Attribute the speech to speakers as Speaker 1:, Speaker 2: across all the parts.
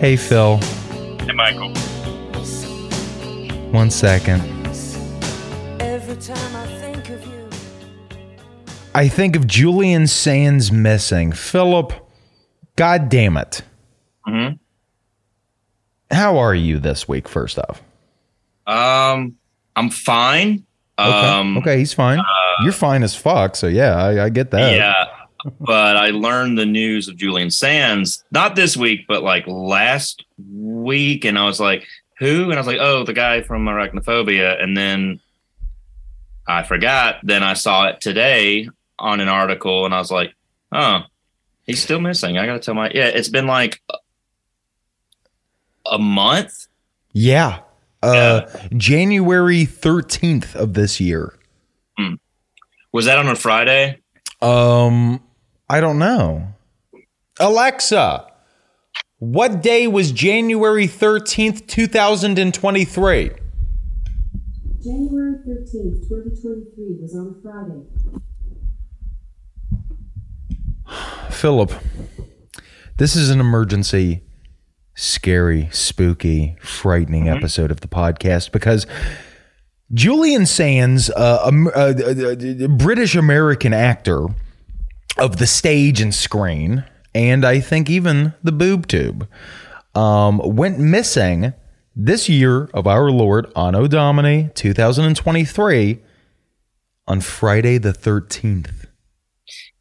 Speaker 1: Hey, Phil.
Speaker 2: Hey, Michael.
Speaker 1: One second.
Speaker 3: Every time I think of you.
Speaker 1: I think of Julian Sands missing. Philip, God damn it.
Speaker 2: Mhm.
Speaker 1: How are you this week, first off?
Speaker 2: Um, I'm fine.
Speaker 1: Okay.
Speaker 2: Um,
Speaker 1: okay, he's fine. You're fine as fuck, so yeah, I, I get that.
Speaker 2: Yeah, but I learned the news of Julian Sands not this week, but like last week, and I was like, "Who?" And I was like, "Oh, the guy from Arachnophobia." And then I forgot. Then I saw it today on an article, and I was like, "Oh, he's still missing." I gotta tell my yeah. It's been like a month.
Speaker 1: Yeah. Uh, January 13th of this year.
Speaker 2: Was that on a Friday?
Speaker 1: Um, I don't know. Alexa, what day was January 13th, 2023?
Speaker 4: January 13th, 2023 was on Friday.
Speaker 1: Philip, this is an emergency, scary, spooky, frightening mm-hmm. episode of the podcast because Julian Sands, uh, a, a, a British American actor of the stage and screen, and I think even the boob tube, um, went missing this year of our Lord Anno Domini 2023 on Friday the 13th.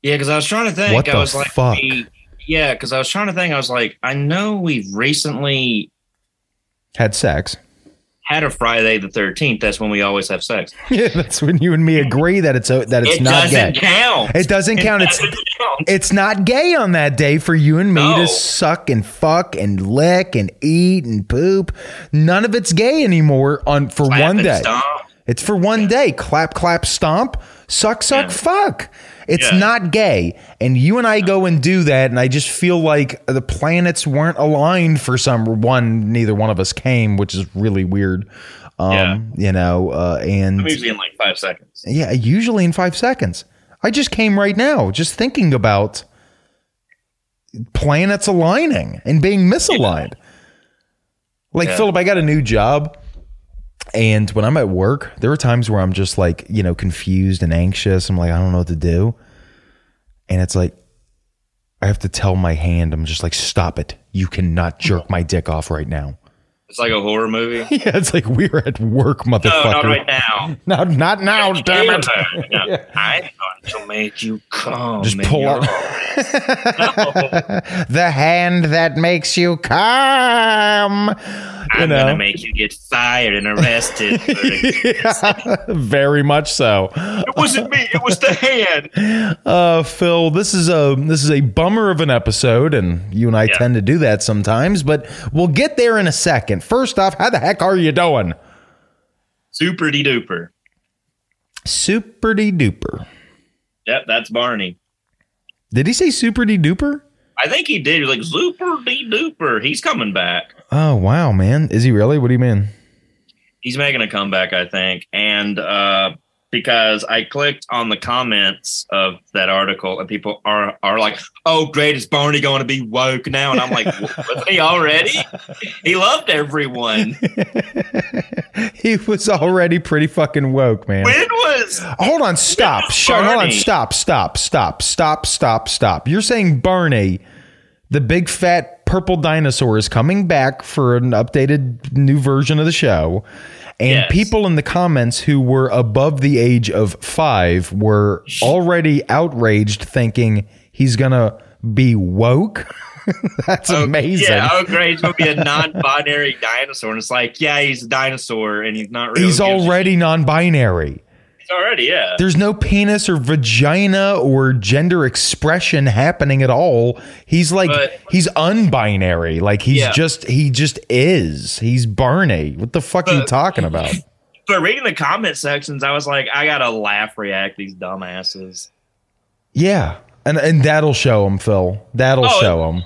Speaker 2: Yeah, because I was trying to think.
Speaker 1: What
Speaker 2: I
Speaker 1: the
Speaker 2: was like,
Speaker 1: fuck?
Speaker 2: we- yeah, because I was trying to think. I was like, I know we've recently
Speaker 1: Had sex.
Speaker 2: Had a Friday the thirteenth. That's when we always have sex.
Speaker 1: Yeah, that's when you and me agree that it's that it's
Speaker 2: it
Speaker 1: not gay.
Speaker 2: count.
Speaker 1: It doesn't count. It's
Speaker 2: doesn't count.
Speaker 1: it's not gay on that day for you and me
Speaker 2: No.
Speaker 1: to suck and fuck and lick and eat and poop. None of it's gay anymore on for
Speaker 2: Clap
Speaker 1: one day.
Speaker 2: stomp.
Speaker 1: It's for one day. Clap, clap, stomp, suck, suck,
Speaker 2: Yeah.
Speaker 1: fuck. It's
Speaker 2: Yeah.
Speaker 1: not gay. And you and I go and do that, and I just feel like the planets weren't aligned for some one. Neither one of us came, which is really weird. Um, you know, uh, and
Speaker 2: I'm usually in like five seconds.
Speaker 1: yeah, usually in five seconds. I just came right now, just thinking about planets aligning and being misaligned. Like
Speaker 2: Yeah.
Speaker 1: Philip, I got a new job, and when I'm at work, there are times where I'm just like, you know, confused and anxious. I'm like, I don't know what to do, and it's like, I have to tell my hand, I'm just like, stop it. You cannot jerk my dick off right now.
Speaker 2: It's like a horror movie.
Speaker 1: Yeah, it's like we're at work,
Speaker 2: No,
Speaker 1: motherfucker.
Speaker 2: not right now.
Speaker 1: Not, not now, damn it.
Speaker 2: No, I'm going to make you come.
Speaker 1: Just pull out the hand that makes you come.
Speaker 2: I'm
Speaker 1: know.
Speaker 2: gonna make you get fired and arrested. it
Speaker 1: Very much so.
Speaker 2: It wasn't me. It was the hand.
Speaker 1: Uh, Phil, this is a this is a bummer of an episode, and you and I
Speaker 2: Yeah.
Speaker 1: tend to do that sometimes. But we'll get there in a second. First off, how the heck are you doing?
Speaker 2: Super de duper.
Speaker 1: Super de duper.
Speaker 2: Yep, that's Barney.
Speaker 1: Did he say super de duper?
Speaker 2: I think he did. Like super de duper. He's coming back.
Speaker 1: Oh wow, man! Is he really? What do you mean?
Speaker 2: He's making a comeback, I think. And uh, because I clicked on the comments of that article, and people are are like, "Oh, great! Is Barney going to be woke now?" And I'm like, "Wasn't he already? He loved everyone.
Speaker 1: he was already pretty fucking woke, man.
Speaker 2: When was
Speaker 1: Hold on, stop. Shut, hold on, stop, stop, stop, stop, stop, stop. You're saying Barney, the big fat purple dinosaur, is coming back for an updated new version of the show. And
Speaker 2: Yes.
Speaker 1: people in the comments who were above the age of five were already outraged, thinking he's going to be woke. That's oh, amazing.
Speaker 2: Yeah, oh great, he's gonna be a non-binary dinosaur, and it's like, yeah, he's a dinosaur, and he's not. Real.
Speaker 1: He's already non
Speaker 2: He's already, yeah.
Speaker 1: There's no penis or vagina or gender expression happening at all. He's like
Speaker 2: But-
Speaker 1: he's unbinary. Like he's
Speaker 2: Yeah.
Speaker 1: just he just is. He's Barney. What the fuck are you talking about?
Speaker 2: But reading the comment sections, I was like, I gotta laugh, react these dumbasses.
Speaker 1: Yeah. And and that'll show him, Phil. That'll
Speaker 2: Oh,
Speaker 1: show him.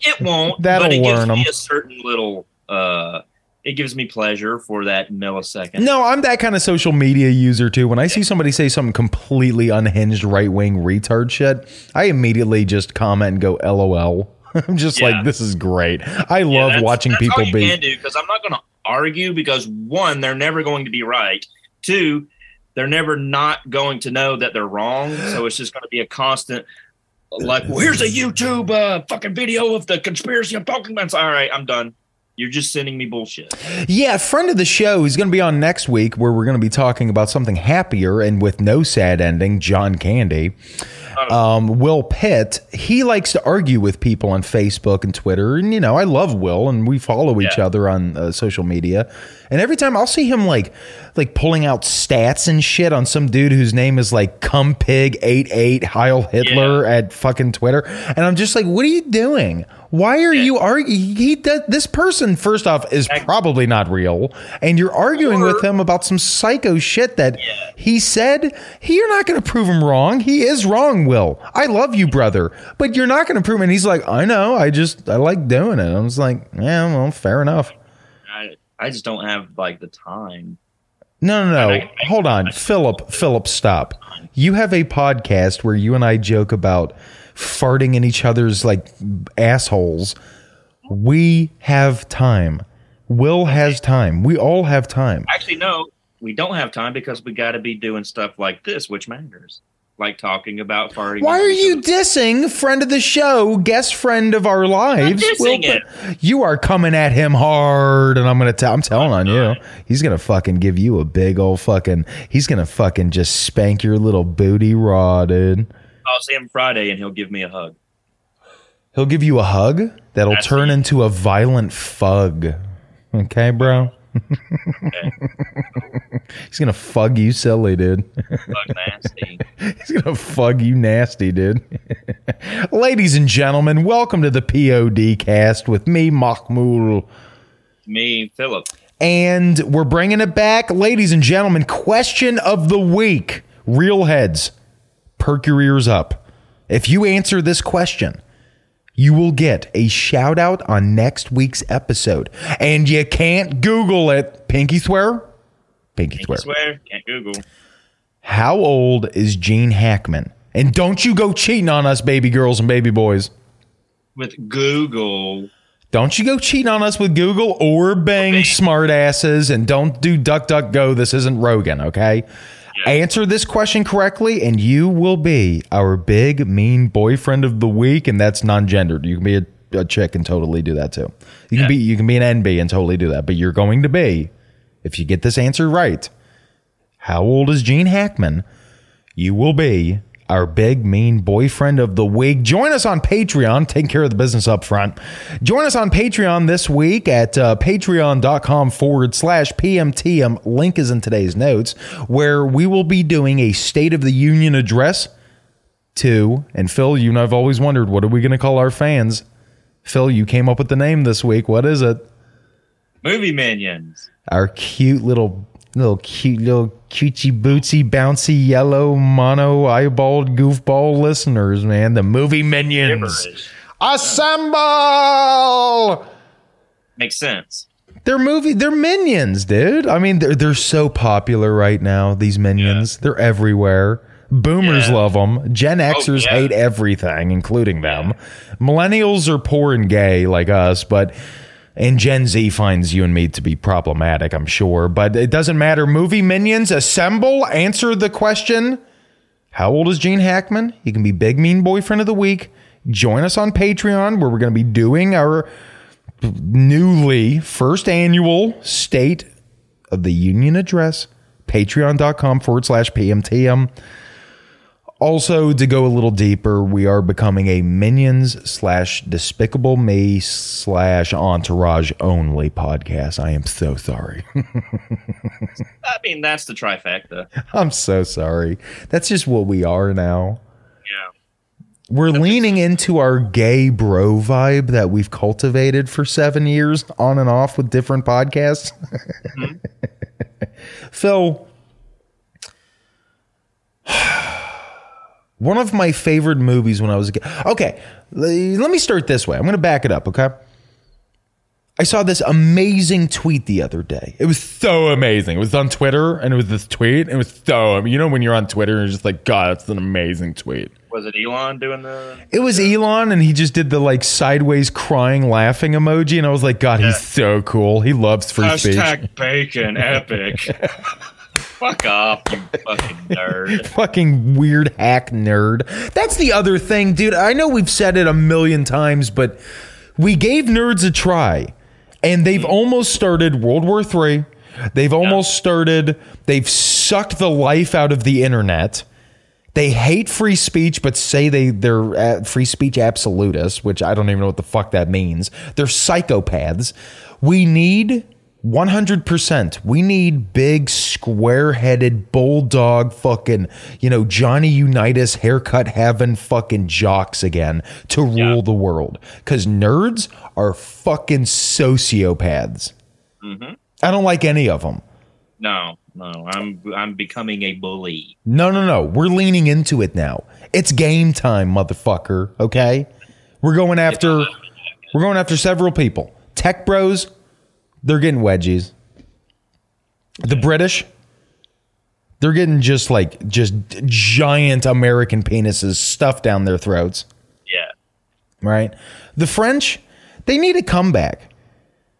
Speaker 2: It won't.
Speaker 1: That'll
Speaker 2: but it gives
Speaker 1: learn
Speaker 2: me
Speaker 1: 'em.
Speaker 2: a certain little. uh It gives me pleasure for that millisecond.
Speaker 1: No, I'm that kind of social media user too. When I see somebody say something completely unhinged right wing retard shit, I immediately just comment and go LOL. I'm just
Speaker 2: Yeah.
Speaker 1: like, this is great. I
Speaker 2: Yeah,
Speaker 1: love
Speaker 2: that's-
Speaker 1: watching
Speaker 2: that's
Speaker 1: people be.
Speaker 2: because I'm not going to argue because one, they're never going to be right. Two, they're never not going to know that they're wrong. So it's just going to be a constant. Like, well, here's a YouTube uh, fucking video of the conspiracy of Pokemon. All right, I'm done. You're just sending me bullshit.
Speaker 1: Yeah, friend of the show is going to be on next week where we're going to be talking about something happier and with no sad ending. John Candy, um, Will Pitt. He likes to argue with people on Facebook and Twitter, and you know I love Will, and we follow each
Speaker 2: Yeah.
Speaker 1: other on uh, social media. And every time I'll see him like like pulling out stats and shit on some dude whose name is like Cumpig88 Heil Hitler at fucking Twitter, and I'm just like, what are you doing? Why are you arguing? He does, this person, first off, is probably not real, and you're arguing with him about some psycho shit that he said. He, you're not going to prove him wrong. He is wrong, Will. I love you, brother, but you're not going to prove him. And he's like, I know. I just I like doing it. I was like, yeah, well, fair enough.
Speaker 2: I, I just don't have like the time.
Speaker 1: No, no, no. Hold on. Philip, Philip, stop. You have a podcast where you and I joke about farting in each other's like assholes. We have time. Will has time. We all have time.
Speaker 2: Actually, no, we don't have time because we got to be doing stuff like this, which matters. Like talking about farting.
Speaker 1: Why are you dissing friend of the show, guest friend of our lives?
Speaker 2: dissing
Speaker 1: Will, You are coming at him hard, and I'm gonna tell. I'm telling on you. He's gonna fucking give you a big old fucking. He's gonna fucking just spank your little booty raw, dude.
Speaker 2: I'll see him Friday and he'll give me a hug.
Speaker 1: He'll give you a hug that'll
Speaker 2: That's
Speaker 1: turn
Speaker 2: the-
Speaker 1: into a violent fug. Okay, bro. He's gonna fug you silly, dude.
Speaker 2: Hug nasty.
Speaker 1: He's gonna fug you nasty, dude. Ladies and gentlemen, welcome to the POD cast with me, Mahmoul.
Speaker 2: me, Philip.
Speaker 1: And we're bringing it back. Ladies and gentlemen, question of the week. Real heads, perk your ears up. If you answer this question, you will get a shout out on next week's episode. And you can't Google it. Pinky swear? Pinky
Speaker 2: I
Speaker 1: swear.
Speaker 2: swear, can't Google.
Speaker 1: How old is Gene Hackman? And don't you go cheating on us, baby girls and baby boys.
Speaker 2: With Google,
Speaker 1: Don't you go cheating on us with Google or Bing
Speaker 2: Okay.
Speaker 1: smart asses and don't do DuckDuckGo. This isn't Rogan, okay? Answer this question correctly and you will be our big mean boyfriend of the week and that's non-gendered. You can be a, a chick and totally do that too. You can
Speaker 2: Yeah.
Speaker 1: be you can be an NB and totally do that, but you're going to be if you get this answer right. How old is Gene Hackman? You will be our big mean boyfriend of the week. Join us on Patreon, taking care of the business up front. Join us on Patreon this week at uh, patreon.com forward slash PMTM. Link is in today's notes, where we will be doing a State of the Union address to, and Phil, you and I've always wondered, what are we going to call our fans? Phil, you came up with the name this week. What is it?
Speaker 2: movie minions.
Speaker 1: our cute little little cute little cutesy bootsy bouncy yellow mono eyeballed goofball listeners man. The movie minions.
Speaker 2: Gibberish.
Speaker 1: assemble!
Speaker 2: Makes sense.
Speaker 1: they're movie they're minions dude. I mean they're, they're so popular right now these minions. They're everywhere. Boomers
Speaker 2: Yeah.
Speaker 1: love them gen oh, xers
Speaker 2: yeah.
Speaker 1: hate everything including them. Millennials are poor and gay like us but and Gen Z finds you and me to be problematic, I'm sure. But it doesn't matter. Movie minions assemble. Answer the question. How old is Gene Hackman? He can be Big Mean Boyfriend of the Week. Join us on Patreon, where we're going to be doing our newly first annual State of the Union address. Patreon.com forward slash PMTM. Also, to go a little deeper, we are becoming a Minions slash Despicable Me slash Entourage only podcast. I am so sorry.
Speaker 2: I mean, that's the trifecta.
Speaker 1: I'm so sorry. That's just what we are now.
Speaker 2: Yeah.
Speaker 1: We're leaning into our gay bro vibe that we've cultivated for seven years on and off with different podcasts. Mm-hmm. Phil, one of my favorite movies when I was a kid. Okay, let me start this way. I'm going to back it up, okay? I saw this amazing tweet the other day. It was so amazing. It was on Twitter and it was this tweet. It was so, you know, when you're on Twitter and you're just like, God, that's an amazing tweet.
Speaker 2: Was it Elon doing the?
Speaker 1: It was Elon, and he just did the like sideways crying, laughing emoji, and I was like, God, he's so cool. He loves free speech.
Speaker 2: Hashtag bacon epic. Fuck off, you fucking nerd.
Speaker 1: Fucking weird hack nerd. That's the other thing, dude. I know we've said it a million times, but we gave nerds a try, and they've almost started World War III. They've almost started. They've sucked the life out of the internet. They hate free speech, but say they they're uh, free speech absolutists, which I don't even know what the fuck that means. They're psychopaths. We need 100%. We need big, square headed, bulldog, fucking, you know, Johnny Unitas haircut having fucking jocks again to rule the world. Because nerds are fucking sociopaths. Mm-hmm. I don't like any of them.
Speaker 2: No, no, I'm I'm becoming a bully.
Speaker 1: No, no, no. We're leaning into it now. It's game time, motherfucker. Okay? We're going after we're going after several people. Tech bros, they're getting wedgies. The British, they're getting just like just giant American penises stuffed down their throats,
Speaker 2: Yeah.
Speaker 1: right? The French, they need a comeback.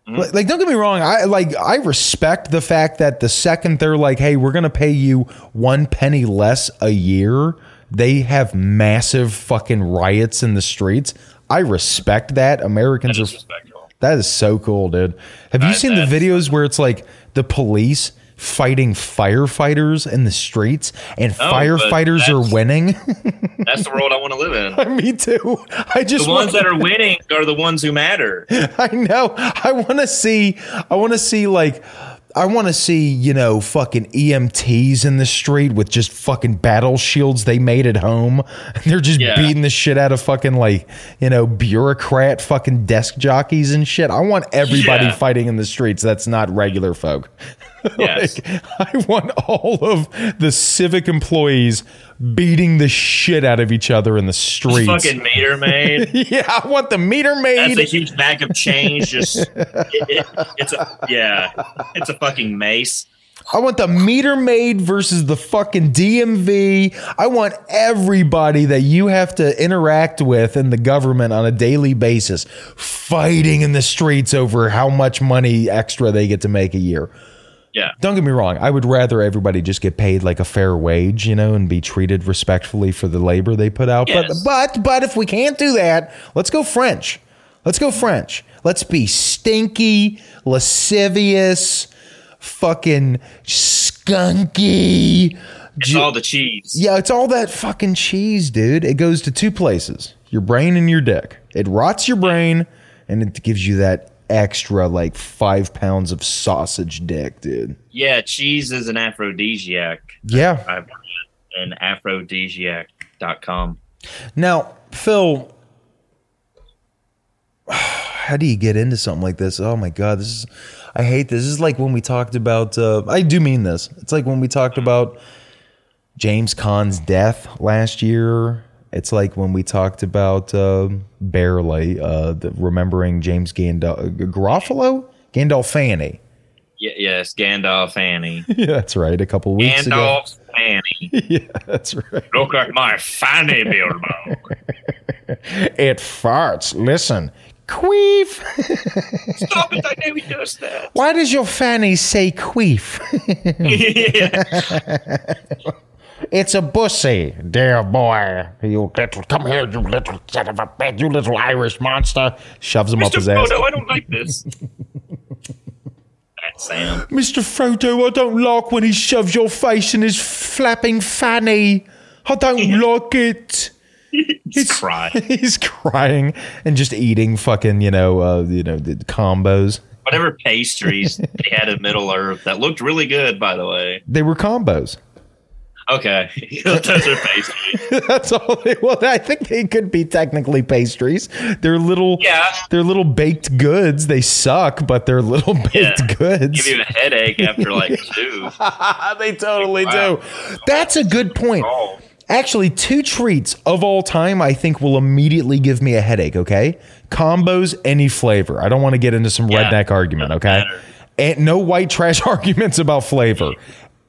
Speaker 1: Mm-hmm. Like, like, don't get me wrong. I like I respect the fact that the second they're like, "Hey, we're gonna pay you one penny less a year," they have massive fucking riots in the streets. I respect that. Americans are
Speaker 2: Disrespectful.
Speaker 1: That is so cool, dude. Have you
Speaker 2: I-
Speaker 1: seen the videos where it's like the police fighting firefighters in the streets and
Speaker 2: oh, No,
Speaker 1: firefighters are winning?
Speaker 2: That's the world I want to live in.
Speaker 1: Me too. I just
Speaker 2: The ones that are winning are the ones who matter.
Speaker 1: I know. I want to see. I want to see like. I want to see you know fucking EMTs in the street with just fucking battle shields they made at home. They're just
Speaker 2: Yeah.
Speaker 1: beating the shit out of fucking like you know bureaucrat fucking desk jockeys and shit. I want everybody
Speaker 2: Yeah.
Speaker 1: fighting in the streets. That's not regular folk.
Speaker 2: Yes.
Speaker 1: Like, I want all of the civic employees beating the shit out of each other in the streets.
Speaker 2: Fucking meter maid.
Speaker 1: yeah, I want the meter maid.
Speaker 2: That's a huge bag of change. Just it, it, it's a yeah, it's a fucking mace.
Speaker 1: I want the meter maid versus the fucking DMV. I want everybody that you have to interact with in the government on a daily basis fighting in the streets over how much money extra they get to make a year.
Speaker 2: Yeah,
Speaker 1: Don't get me wrong. I would rather everybody just get paid like a fair wage, you know, and be treated respectfully for the labor they put out.
Speaker 2: Yes.
Speaker 1: But but but if we can't do that, let's go French. Let's go French. Let's be stinky, lascivious, fucking skunky.
Speaker 2: it's
Speaker 1: Ju-
Speaker 2: all the cheese.
Speaker 1: yeah, it's all that fucking cheese, dude. It goes to two places your brain and your dick. It rots your brain and it gives you that extra like five pounds of sausage dick, dude.
Speaker 2: Yeah, cheese is an aphrodisiac.
Speaker 1: Yeah.
Speaker 2: I've an aphrodisiac.com.
Speaker 1: Now, Phil, how do you get into something like this? Oh my God, this is, I hate this. This is like when we talked about, uh, I do mean this. It's like when we talked about James Caan's death last year. It's like when we talked about uh, barely uh, the, remembering James Gandol- Garofalo, Gandolfani.
Speaker 2: Y- yes, Gandalf Fanny.
Speaker 1: Yeah, that's right. A couple weeks ago.
Speaker 2: Gandalf Fanny.
Speaker 1: Yeah, that's right.
Speaker 2: Look at my fanny, Bilbo.
Speaker 1: It farts. Listen, queef.
Speaker 2: Stop it! I know he does that.
Speaker 1: Why does your fanny say queef? It's a bussy, dear boy. You little, come here, you little son of a bitch, you little Irish monster. Shoves him up
Speaker 2: Mr.
Speaker 1: his ass. Mr.
Speaker 2: Frodo, I don't like this. That's Sam.
Speaker 1: Mr. Frodo, I don't like when he shoves your face in his flapping fanny. I don't like it.
Speaker 2: He's crying.
Speaker 1: He's crying and just eating fucking, you know, uh, you know, the combos.
Speaker 2: Whatever pastries they had in Middle Earth that looked really good, by the way.
Speaker 1: They were combos.
Speaker 2: Okay, those are pastries.
Speaker 1: That's all they well, I think they could be technically pastries. They're little
Speaker 2: Yeah.
Speaker 1: they're little baked goods. They suck, but they're little baked
Speaker 2: Yeah.
Speaker 1: goods.
Speaker 2: Give you a headache after like two.
Speaker 1: they totally
Speaker 2: Wow.
Speaker 1: do. That's a good point.
Speaker 2: Oh.
Speaker 1: Actually, two treats of all time I think will immediately give me a headache, okay? Combos, any flavor. I don't want to get into some
Speaker 2: Yeah.
Speaker 1: redneck argument, okay?
Speaker 2: matter.
Speaker 1: And no white trash arguments about flavor.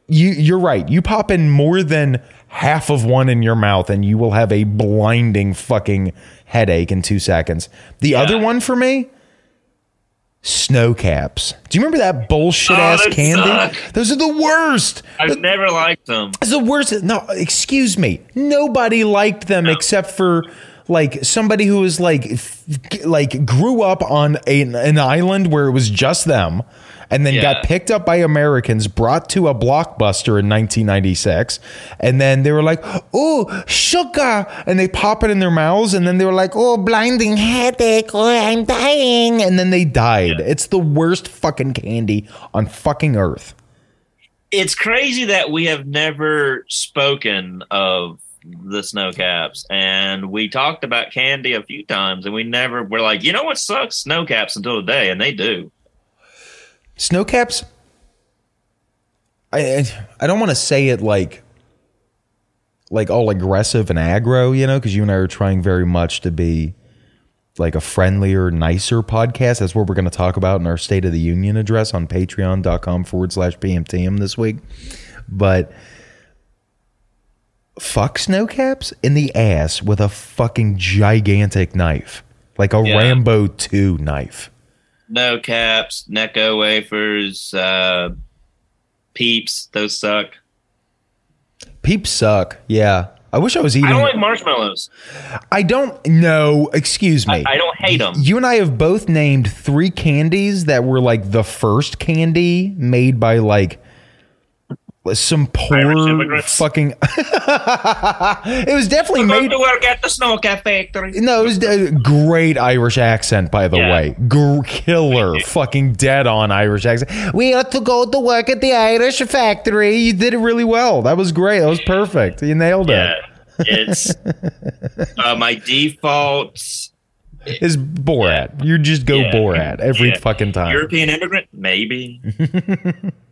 Speaker 1: You you're right. You pop in more than half of one in your mouth and you will have a blinding fucking headache in 2 seconds. The other one for me snow caps. Do you remember that bullshit oh, ass
Speaker 2: Oh, they
Speaker 1: candy?
Speaker 2: suck.
Speaker 1: Those are the worst.
Speaker 2: I've never liked them.
Speaker 1: It's the worst. No, excuse me. Nobody liked them except for like somebody who was like f- like grew up on a, an island where it was just them and then
Speaker 2: Yeah.
Speaker 1: got picked up by Americans, brought to a blockbuster in 1996, and then they were like, "Oh, sugar," and they pop it in their mouths, and then they were like, "Oh, blinding headache, oh, I'm dying," and then they died. It's the worst fucking candy on fucking earth.
Speaker 2: It's crazy that we have never spoken of the snow caps and we talked about candy a few times and we never were like, you know what sucks? Snow caps until today, and they do.
Speaker 1: Snow caps. I I, don't want to say it like like all aggressive and aggro, you know, because you and I are trying very much to be like a friendlier, nicer podcast. That's what we're going to talk about in our State of the Union address on patreon.com forward slash PMTM this week. But fuck snow caps in the ass with a fucking gigantic knife, like a
Speaker 2: Yeah.
Speaker 1: Rambo 2 knife.
Speaker 2: No caps, Necco wafers, uh, peeps, those suck.
Speaker 1: Peeps suck. Yeah. I wish I was eating.
Speaker 2: I don't like marshmallows.
Speaker 1: I don't know. Excuse me.
Speaker 2: I don't hate them.
Speaker 1: you and I have both named three candies that were like the first candy made by like some poor
Speaker 2: immigrants?
Speaker 1: fucking. it was definitely
Speaker 2: Go
Speaker 1: made.
Speaker 2: to work at the snow cap factory.
Speaker 1: No, it was a great Irish accent, by the
Speaker 2: Yeah.
Speaker 1: way. Gr- killer, fucking dead on Irish accent. We ought to go to work at the Irish factory. You did it really well. That was great. That was perfect. You nailed it.
Speaker 2: Yeah, it's uh, my default
Speaker 1: is Borat. You just go
Speaker 2: Yeah.
Speaker 1: Borat every
Speaker 2: Yeah.
Speaker 1: fucking time.
Speaker 2: European immigrant, maybe.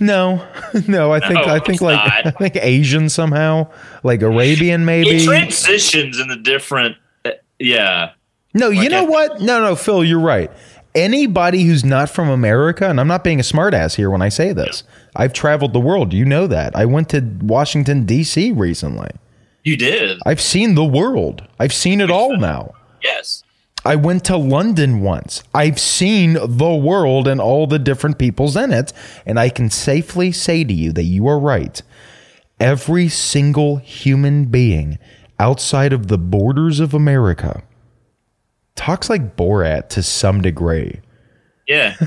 Speaker 1: no, no. I think
Speaker 2: No,
Speaker 1: I think like
Speaker 2: not.
Speaker 1: I think Asian somehow, like Arabian maybe.
Speaker 2: It transitions in the different. Uh, yeah,
Speaker 1: no, you know
Speaker 2: I-
Speaker 1: what? No, no, Phil, you're right. Anybody who's not from America, and I'm not being a smartass here when I say this. I've traveled the world. You know that. I went to Washington D.C. recently.
Speaker 2: you did.
Speaker 1: I've seen the world. I've seen it all now.
Speaker 2: Yes.
Speaker 1: I went to London once. I've seen the world and all the different peoples in it. And I can safely say to you that you are right. Every single human being outside of the borders of America talks like Borat to some degree.
Speaker 2: Yeah.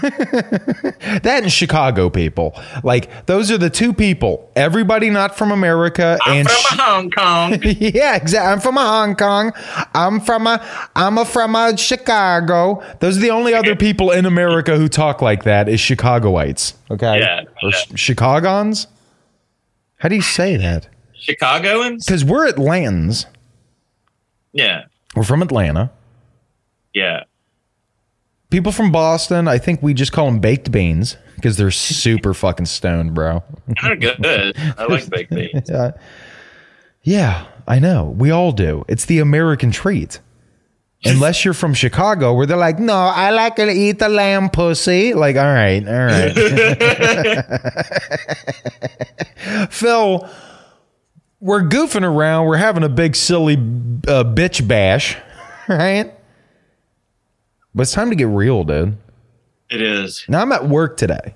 Speaker 1: That and Chicago people. Like, those are the two people. Everybody not from America
Speaker 2: I'm
Speaker 1: and.
Speaker 2: from
Speaker 1: Chi-
Speaker 2: Hong Kong.
Speaker 1: yeah, exactly. I'm from a Hong Kong. I'm from a I'm a from a Chicago. Those are the only other people in America who talk like that is Chicagoites. Okay,
Speaker 2: Yeah,
Speaker 1: or
Speaker 2: yeah.
Speaker 1: Ch- Chicagons. How do you say that?
Speaker 2: Chicagoans.
Speaker 1: Because we're Atlantans.
Speaker 2: Yeah.
Speaker 1: We're from Atlanta.
Speaker 2: Yeah.
Speaker 1: People from Boston, I think we just call them baked beans because they're super fucking stoned, bro.
Speaker 2: They're good. I like baked beans.
Speaker 1: Uh, yeah, I know. We all do. It's the American treat. Unless you're from Chicago, where they're like, no, I like to eat the lamb pussy. Like, all right, all right. Phil, we're goofing around. We're having a big, silly uh, bitch bash, right? But it's time to get real, dude.
Speaker 2: It is.
Speaker 1: Now, I'm at work today,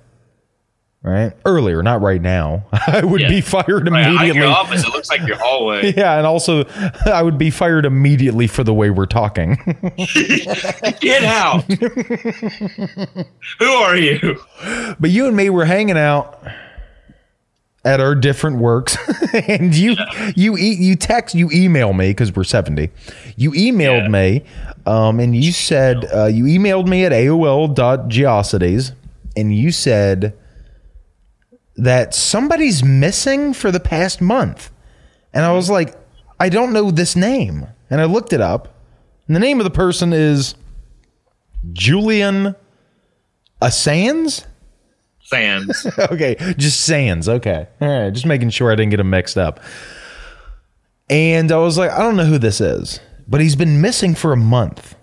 Speaker 1: right? Earlier, not right now. I would
Speaker 2: Yeah.
Speaker 1: be fired
Speaker 2: Right,
Speaker 1: immediately.
Speaker 2: your office, it looks like your hallway.
Speaker 1: Yeah, and also I would be fired immediately for the way we're talking.
Speaker 2: Get out. Who are you?
Speaker 1: but you and me were hanging out at our different works, and you you e- you text you email me because we're seventy. You emailed
Speaker 2: Yeah.
Speaker 1: me, um, and you said uh, you emailed me at AOL.geocities, and you said that somebody's missing for the past month, and I was like, I don't know this name, and I looked it up, and the name of the person is Julian Assange.
Speaker 2: Fans.
Speaker 1: okay, just Sands. Okay, all right, just making sure I didn't get him mixed up. And I was like, I don't know who this is, but he's been missing for a month.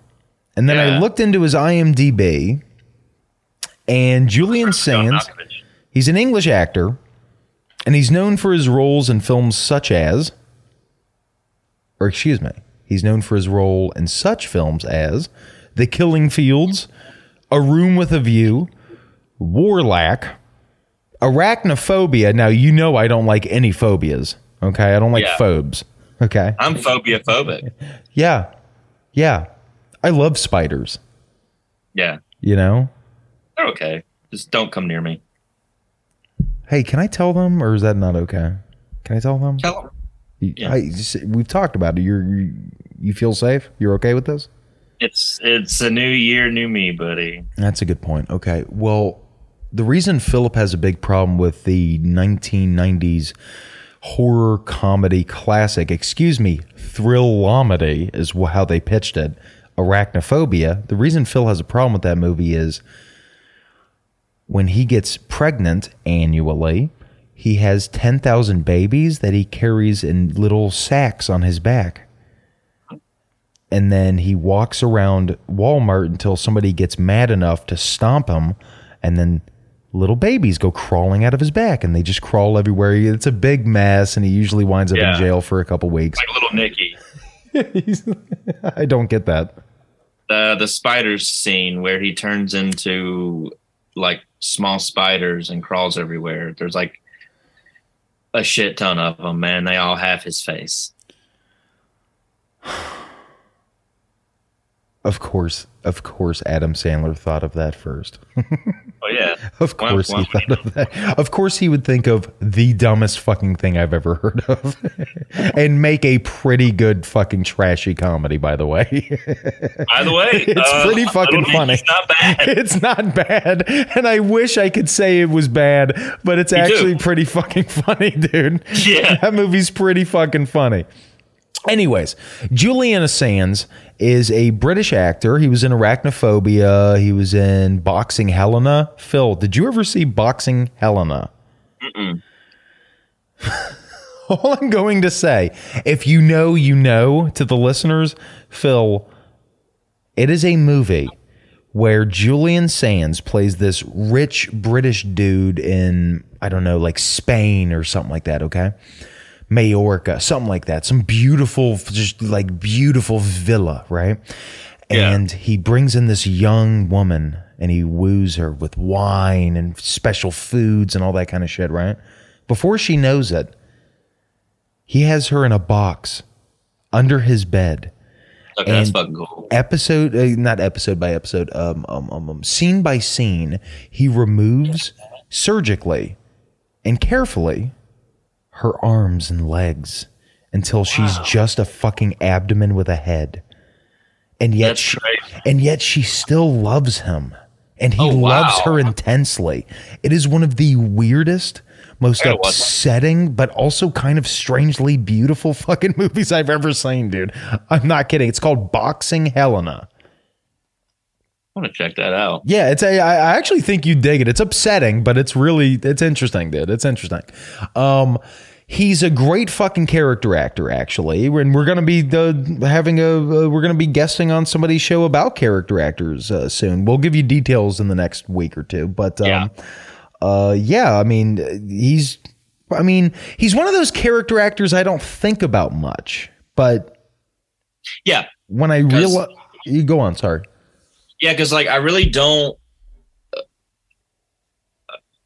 Speaker 1: And then I looked into his IMDb, and Julian Sands, he's an English actor. And he's known for his roles in films such as, or excuse me, he's known for his role in such films as The Killing Fields, A Room with a View, Warlock, Arachnophobia. Now, you know I don't like any phobias. Okay. I don't like
Speaker 2: Yeah.
Speaker 1: phobes. Okay.
Speaker 2: I'm phobia phobic.
Speaker 1: Yeah. Yeah. I love spiders,
Speaker 2: Yeah,
Speaker 1: you know?
Speaker 2: they're okay. Just don't come near me.
Speaker 1: Hey, can I tell them or is that not okay? Can I tell them?
Speaker 2: Tell 'em.
Speaker 1: You-
Speaker 2: Yeah.
Speaker 1: I, just- we've talked about it. You're, you you feel safe? You're okay with this?
Speaker 2: It's it's a new year, new me, buddy.
Speaker 1: That's a good point. Okay. Well, the reason Philip has a big problem with the 1990s horror comedy classic, excuse me, thrillomedy is how they pitched it, Arachnophobia. The reason Phil has a problem with that movie is when he gets pregnant annually, he has 10,000 babies that he carries in little sacks on his back. And then he walks around Walmart until somebody gets mad enough to stomp him. And then little babies go crawling out of his back and they just crawl everywhere. It's a big mess. And he usually winds up
Speaker 2: Yeah.
Speaker 1: in jail for a couple weeks.
Speaker 2: Like little Nicky.
Speaker 1: I don't get that.
Speaker 2: The the spiders scene where he turns into like small spiders and crawls everywhere. There's like a shit ton of them, man. They all have his face.
Speaker 1: Of course, of course, Adam Sandler thought of that first.
Speaker 2: Oh yeah,
Speaker 1: Of course, he
Speaker 2: would
Speaker 1: thought of that. Of course, he would think of the dumbest fucking thing I've ever heard of, and make a pretty good fucking trashy comedy. By the way,
Speaker 2: By the way,
Speaker 1: It's
Speaker 2: uh,
Speaker 1: pretty fucking funny.
Speaker 2: Nicky's not bad.
Speaker 1: it's not bad, and I wish I could say it was bad, but it's
Speaker 2: Me too.
Speaker 1: actually pretty fucking funny, dude.
Speaker 2: Yeah.
Speaker 1: that movie's pretty fucking funny. Anyways, Julian Assange is a British actor. He was in Arachnophobia. He was in Boxing Helena. Phil, did you ever see Boxing Helena? All I'm going to say, if you know, you know, to the listeners, Phil, it is a movie where Julian Sands plays this rich British dude in, I don't know, like Spain or something like that, okay? Majorca, something like that. Some beautiful, just like beautiful villa, right?
Speaker 2: Yeah.
Speaker 1: And he brings in this young woman and he woos her with wine and special foods and all that kind of shit, right? Before she knows it, he has her in a box under his bed
Speaker 2: Okay, that's
Speaker 1: and-
Speaker 2: fucking cool.
Speaker 1: episode uh, not episode by episode um, um, um, um scene by scene he removes surgically and carefully her arms and legs until she's just a fucking abdomen with a head and yet
Speaker 2: That's
Speaker 1: she,
Speaker 2: crazy.
Speaker 1: and yet she still loves him and he
Speaker 2: Oh, wow.
Speaker 1: loves her intensely it is one of the weirdest most
Speaker 2: I gotta watch that.
Speaker 1: upsetting but also kind of strangely beautiful fucking movies I've ever seen, dude. I'm not kidding. It's called Boxing Helena.
Speaker 2: I want to check that out.
Speaker 1: Yeah, it's a. I I actually think you dig it. It's upsetting, but it's really it's interesting, dude. It's interesting. Um, he's a great fucking character actor, actually, and we're gonna be the having a uh, we're gonna be guesting on somebody's show about character actors uh, soon. We'll give you details in the next week or two, but um,
Speaker 2: Yeah.
Speaker 1: uh, yeah, I mean, he's. I mean, he's one of those character actors I don't think about much, but
Speaker 2: Yeah,
Speaker 1: when I realize, you go on. Sorry.
Speaker 2: yeah, because like I really don't uh,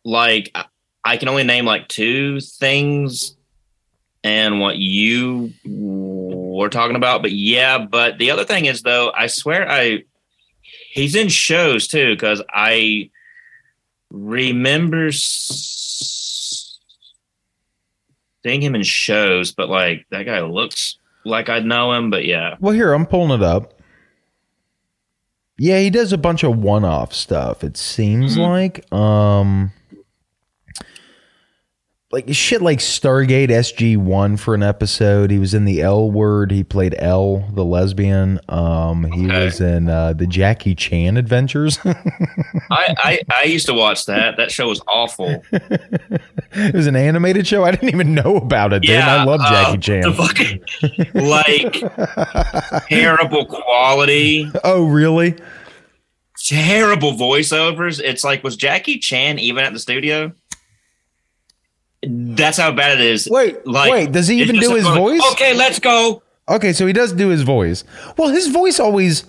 Speaker 2: like. I- can only name like two things, and what you were talking about. But yeah, but the other thing is though, I swear I he's in shows too because I remember seeing him in shows, but like that guy looks like I'd know him. But yeah,
Speaker 1: Well, here I'm pulling it up. Yeah, he does a bunch of one-off stuff. It seems like, um, like shit like Stargate SG One for an episode. He was in the L Word. He played L, the lesbian. Um, he
Speaker 2: Okay.
Speaker 1: was in uh, the Jackie Chan Adventures.
Speaker 2: I, I I used to watch that. That show was awful.
Speaker 1: it was an animated show. I didn't even know about it. Dude, I love
Speaker 2: uh,
Speaker 1: Jackie Chan.
Speaker 2: The fucking like terrible quality,
Speaker 1: oh, really?
Speaker 2: terrible voiceovers. It's like was Jackie Chan even at the studio? That's how bad it is.
Speaker 1: Wait, like, wait, does he even do his
Speaker 2: going,
Speaker 1: voice?
Speaker 2: Okay, let's go.
Speaker 1: Okay, so he does do his voice. Well, his voice always,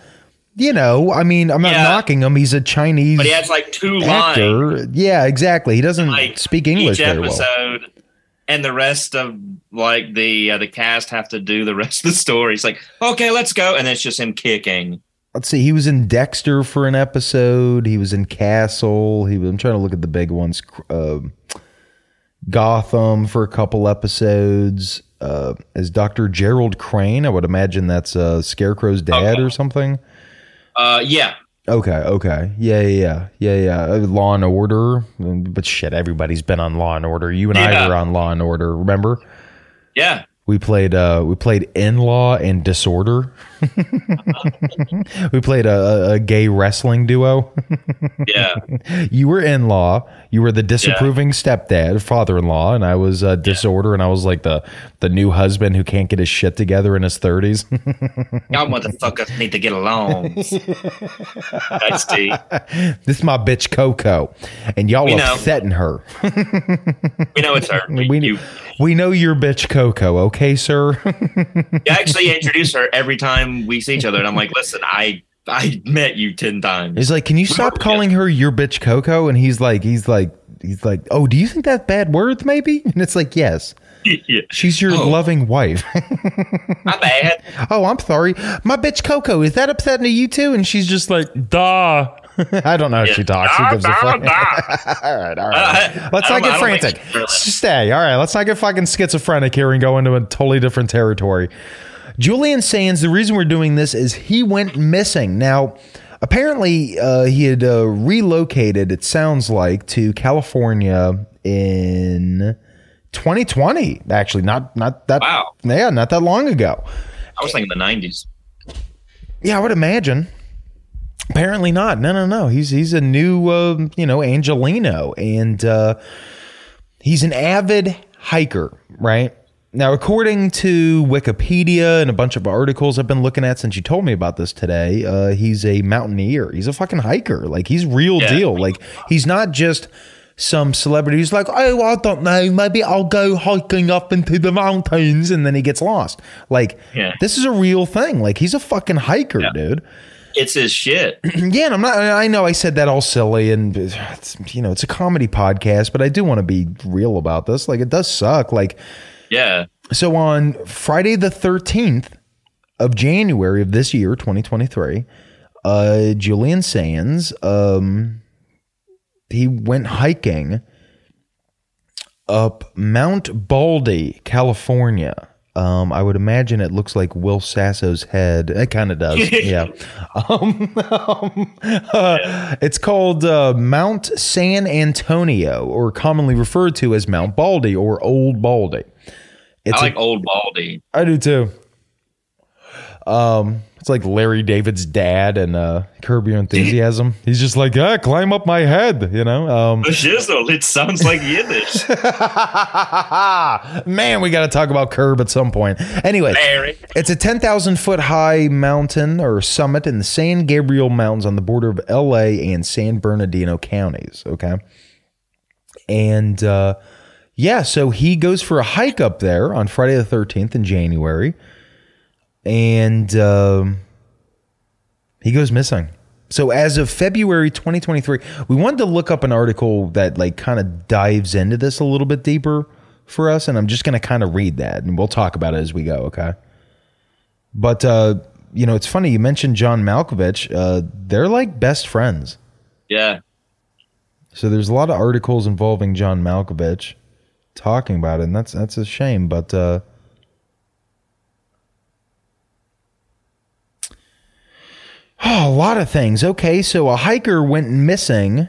Speaker 1: you know, I mean, I'm not
Speaker 2: Yeah.
Speaker 1: knocking him. He's a Chinese
Speaker 2: But he has like two lines.
Speaker 1: Yeah, exactly. He doesn't
Speaker 2: Like
Speaker 1: speak English very well.
Speaker 2: episode, and the rest of like the uh, the cast have to do the rest of the story. It's like, okay, let's go, and it's just him kicking.
Speaker 1: Let's see. He was in Dexter for an episode. He was in Castle. He was. I'm trying to look at the big ones. Uh, Gotham for a couple episodes. Uh, as Dr. Gerald Crane, I would imagine that's uh, Scarecrow's dad
Speaker 2: Okay.
Speaker 1: or something.
Speaker 2: Uh, yeah,
Speaker 1: Okay, okay, yeah, yeah, yeah, yeah, yeah. Uh, Law and Order, but shit, everybody's been on Law and Order. You and I
Speaker 2: Yeah.
Speaker 1: were on Law and Order. Remember?
Speaker 2: yeah.
Speaker 1: We played uh we played in law and disorder. we played a, a, gay wrestling duo.
Speaker 2: Yeah,
Speaker 1: you were in law. You were the disapproving stepdad, father in law, and I was uh, disorder, and I was like the the new husband who can't get his shit together in his thirties.
Speaker 2: y'all motherfuckers need to get along. That's T.
Speaker 1: this is my bitch Coco, and y'all
Speaker 2: We know.
Speaker 1: upsetting her.
Speaker 2: We know it's her.
Speaker 1: We
Speaker 2: you,
Speaker 1: we know your bitch Coco, okay, sir.
Speaker 2: you actually introduce her every time we see each other, and I'm like, listen, I I met you ten times.
Speaker 1: He's like, "Can you stop calling her your bitch Coco?" And he's like, he's like, he's like, "Oh, do you think that's bad words maybe?" And it's like, "Yes,
Speaker 2: yeah,
Speaker 1: she's your
Speaker 2: Oh.
Speaker 1: loving wife."
Speaker 2: my bad.
Speaker 1: oh, I'm sorry, my bitch Coco. Is that upsetting to you too? And she's just like, "Duh." I don't know how she talks. Who gives a fuck? all right, all
Speaker 2: I-
Speaker 1: Let's
Speaker 2: I
Speaker 1: not get
Speaker 2: I don't think
Speaker 1: frantic.
Speaker 2: really-
Speaker 1: Stay. All right. Let's not get fucking schizophrenic here and go into a totally different territory. Julian Sands, the reason we're doing this is he went missing. Now, apparently, uh, he had uh, relocated, it sounds like, to California in 2020. Actually, not not that.
Speaker 2: Wow.
Speaker 1: Yeah, not that long ago.
Speaker 2: I was thinking the '90s.
Speaker 1: Yeah, I would imagine. Apparently not. No, no, no. He's he's a new, uh, you know, Angelino, and uh, he's an avid hiker, right? Now, according to Wikipedia and a bunch of articles I've been looking at since you told me about this today, uh, he's a mountaineer. He's a fucking hiker. Like he's real
Speaker 2: Yeah.
Speaker 1: deal. Like he's not just some celebrity who's like, oh, I don't know, maybe I'll go hiking up into the mountains, and then he gets lost. Like
Speaker 2: Yeah.
Speaker 1: this is a real thing. Like he's a fucking hiker, dude.
Speaker 2: It's his shit.
Speaker 1: Yeah, and I'm not. I know I said that all silly, and it's, you know it's a comedy podcast, but I do want to be real about this. Like it does suck. Like
Speaker 2: Yeah.
Speaker 1: so on Friday the 13th of January of this year, 2023, uh, Julian Sands, um, he went hiking up Mount Baldy, California. Um, I would imagine it looks like Will Sasso's head. It kind of does. yeah. Um, um, uh, it's called uh, Mount San Antonio, or commonly referred to as Mount Baldy or Old Baldy. It's
Speaker 2: I
Speaker 1: a-
Speaker 2: like old Baldy.
Speaker 1: I do too. Um, it's like Larry David's dad and uh, Curb Your Enthusiasm. He's just like, ah, climb up my head, you know. Um,
Speaker 2: shizzle. It sounds like Yiddish.
Speaker 1: man, we got to talk about Curb at some point. Anyway,
Speaker 2: Larry.
Speaker 1: it's a ten thousand foot high mountain or summit in the San Gabriel Mountains on the border of L.A. and San Bernardino counties. Okay, and uh, yeah, so he goes for a hike up there on Friday the thirteenth in January, and um, he goes missing. So as of February 2023, we wanted to look up an article that like kind of dives into this a little bit deeper for us, and I'm just going to kind of read that, and we'll talk about it as we go. Okay. But uh, you know, it's funny you mentioned John Malkovich. Uh, they're like best friends.
Speaker 2: Yeah.
Speaker 1: So there's a lot of articles involving John Malkovich talking about it, and that's that's a shame. But uh, oh, a lot of things. Okay, so a hiker went missing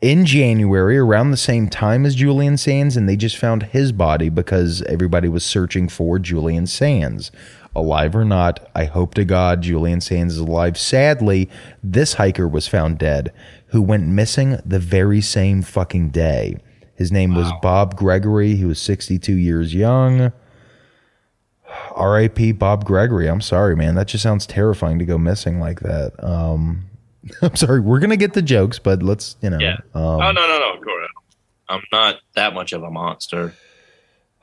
Speaker 1: in January around the same time as Julian Sands, and they just found his body because everybody was searching for Julian Sands. Alive or not, I hope to God Julian Sands is alive. Sadly, this hiker was found dead, who went missing the very same fucking day. His name was Bob Gregory. He was 62 years young. R.I.P. Bob Gregory. I'm sorry, man. That just sounds terrifying to go missing like that. Um, I'm sorry. We're gonna get the jokes, but let's, you know.
Speaker 2: Yeah.
Speaker 1: Um,
Speaker 2: oh no no no. I'm not that much of a monster.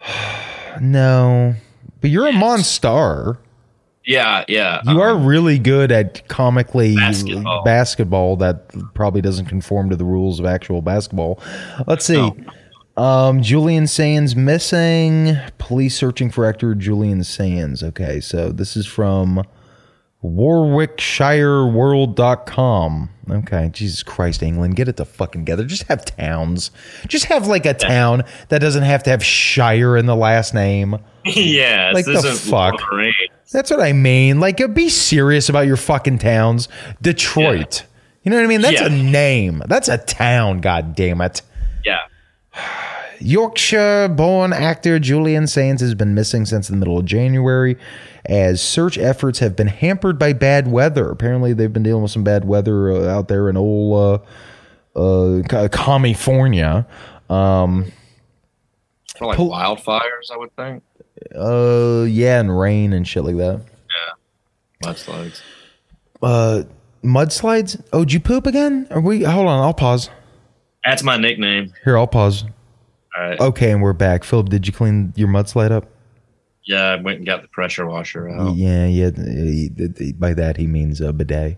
Speaker 1: No, but you're a monster.
Speaker 2: Yeah, yeah.
Speaker 1: You are
Speaker 2: um,
Speaker 1: really good at comically
Speaker 2: Basketball.
Speaker 1: basketball that probably doesn't conform to the rules of actual basketball. Let's see.
Speaker 2: No.
Speaker 1: Um, Julian Sands missing. Police searching for actor Julian Sands. Okay, so this is from WarwickShireWorld.com. Okay, Jesus Christ, England, get it the fucking together. Just have towns. Just have like a town that doesn't have to have Shire in the last name.
Speaker 2: yeah,
Speaker 1: Like
Speaker 2: this
Speaker 1: the fuck?
Speaker 2: Wolverine.
Speaker 1: That's what I mean. Like, be serious about your fucking towns. Detroit. You know what I mean? That's
Speaker 2: Yeah.
Speaker 1: a name. That's a town. God damn it.
Speaker 2: Yeah.
Speaker 1: Yorkshire-born actor Julian Sands has been missing since the middle of January, as search efforts have been hampered by bad weather. Apparently, they've been dealing with some bad weather uh, out there in old uh, uh, California. Um,
Speaker 2: For like
Speaker 1: Pol-
Speaker 2: wildfires, I would think.
Speaker 1: uh, yeah, and rain and shit like that.
Speaker 2: Yeah, mudslides.
Speaker 1: Uh, mudslides. Oh, did you poop again? Are we? Hold on, I'll pause.
Speaker 2: That's my nickname.
Speaker 1: Here, I'll pause.
Speaker 2: All right.
Speaker 1: Okay, and we're back. Philip, did you clean your mudslide up?
Speaker 2: Yeah, I went and got the pressure washer out.
Speaker 1: Yeah, yeah. he- he- By that he means a bidet.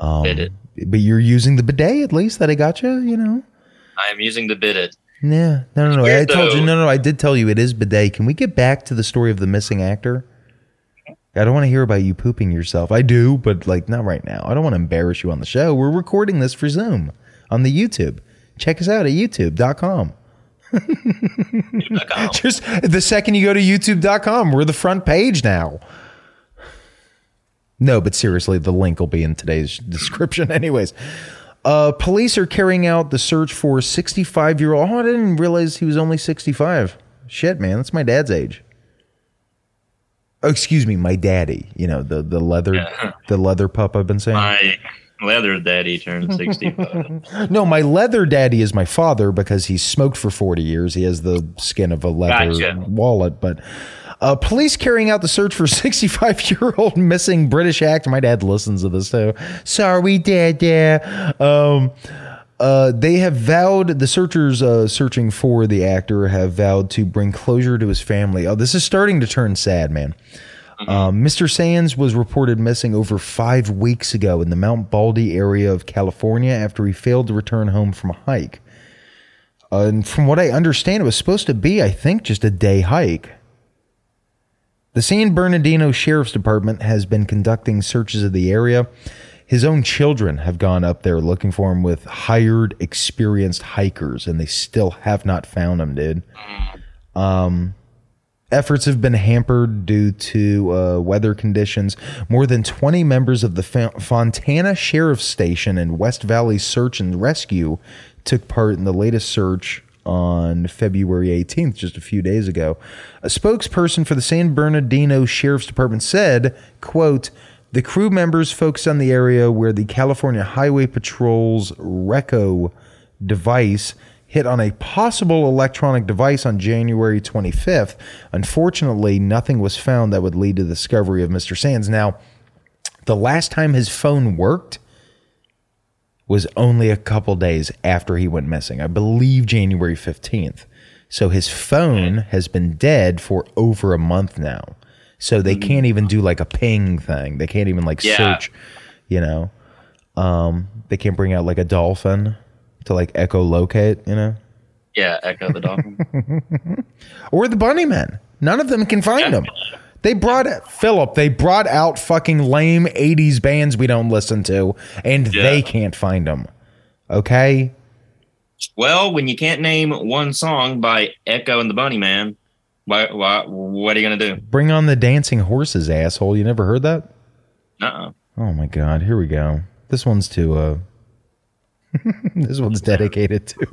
Speaker 1: Um,
Speaker 2: Bid it.
Speaker 1: But you're using the bidet at least that I got you. You know.
Speaker 2: I am using the bidet.
Speaker 1: Yeah. No, no, no. I
Speaker 2: weird,
Speaker 1: told you.
Speaker 2: though.
Speaker 1: No, no. I did tell you it is bidet. Can we get back to the story of the missing actor? I don't want to hear about you pooping yourself. I do, but like not right now. I don't want to embarrass you on the show. We're recording this for Zoom on the YouTube. Check us out at youtube.com. Just the second you go to youtube.com, we're the front page now. No, but seriously, the link will be in today's description, anyways. Uh, police are carrying out the search for 65 year old. Oh, I didn't realize he was only 65. Shit, man, that's my dad's age. Oh, excuse me, my daddy. You know the the leather
Speaker 2: Yeah.
Speaker 1: the leather pup I've been saying.
Speaker 2: My leather daddy turned 65.
Speaker 1: No, my leather daddy is my father because he smoked for 40 years. He has the skin of a leather
Speaker 2: Gotcha.
Speaker 1: wallet. But uh, police carrying out the search for 65 year old missing British actor. My dad listens to this too. Sorry, dad. Yeah. Um, uh, they have vowed, the searchers uh, searching for the actor have vowed to bring closure to his family. Oh, this is starting to turn sad, man. Um, Mr. Sands was reported missing over five weeks ago in the Mount Baldy area of California after he failed to return home from a hike. Uh, and from what I understand, it was supposed to be, I think, just a day hike. The San Bernardino Sheriff's Department has been conducting searches of the area. His own children have gone up there looking for him with hired, experienced hikers, and they still have not found him, dude. Um, efforts have been hampered due to uh, weather conditions. More than 20 members of the Fontana Sheriff's Station and West Valley Search and Rescue took part in the latest search on February 18th, just a few days ago. A spokesperson for the San Bernardino Sheriff's Department said, quote, the crew members focused on the area where the California Highway Patrol's RECCO device hit on a possible electronic device on January 25th. Unfortunately, nothing was found that would lead to the discovery of Mr. Sands. Now, the last time his phone worked was only a couple days after he went missing. I believe January 15th. So his phone has been dead for over a month now. So they can't even do like a ping thing. They can't even like
Speaker 2: Yeah.
Speaker 1: search, you know. Um, they can't bring out like a dolphin to like echolocate, you know,
Speaker 2: yeah, Echo the Dolphin.
Speaker 1: or the bunnymen. None of them can find them. They brought Philip. They brought out fucking lame '80s bands we don't listen to, and
Speaker 2: Yeah.
Speaker 1: they can't find them. Okay,
Speaker 2: well, when you can't name one song by Echo and the Bunnymen, why, why, what are you going to do?
Speaker 1: bring on the dancing horses, asshole. You never heard that?
Speaker 2: Uh-uh.
Speaker 1: Oh my god, here we go. This one's to uh this one's dedicated to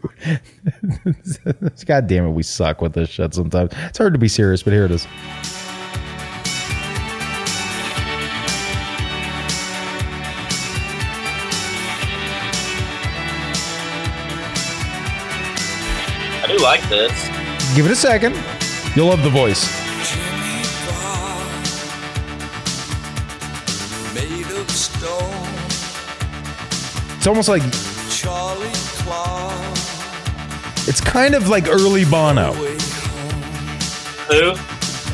Speaker 1: God damn it, we suck with this shit sometimes. It's hard to be serious, but here it is.
Speaker 2: I do like this.
Speaker 1: Give it a second. You'll love the voice.
Speaker 5: Made of stone.
Speaker 1: It's almost like
Speaker 5: Charlie Clark,
Speaker 1: It's kind of like early Bono.
Speaker 2: Who?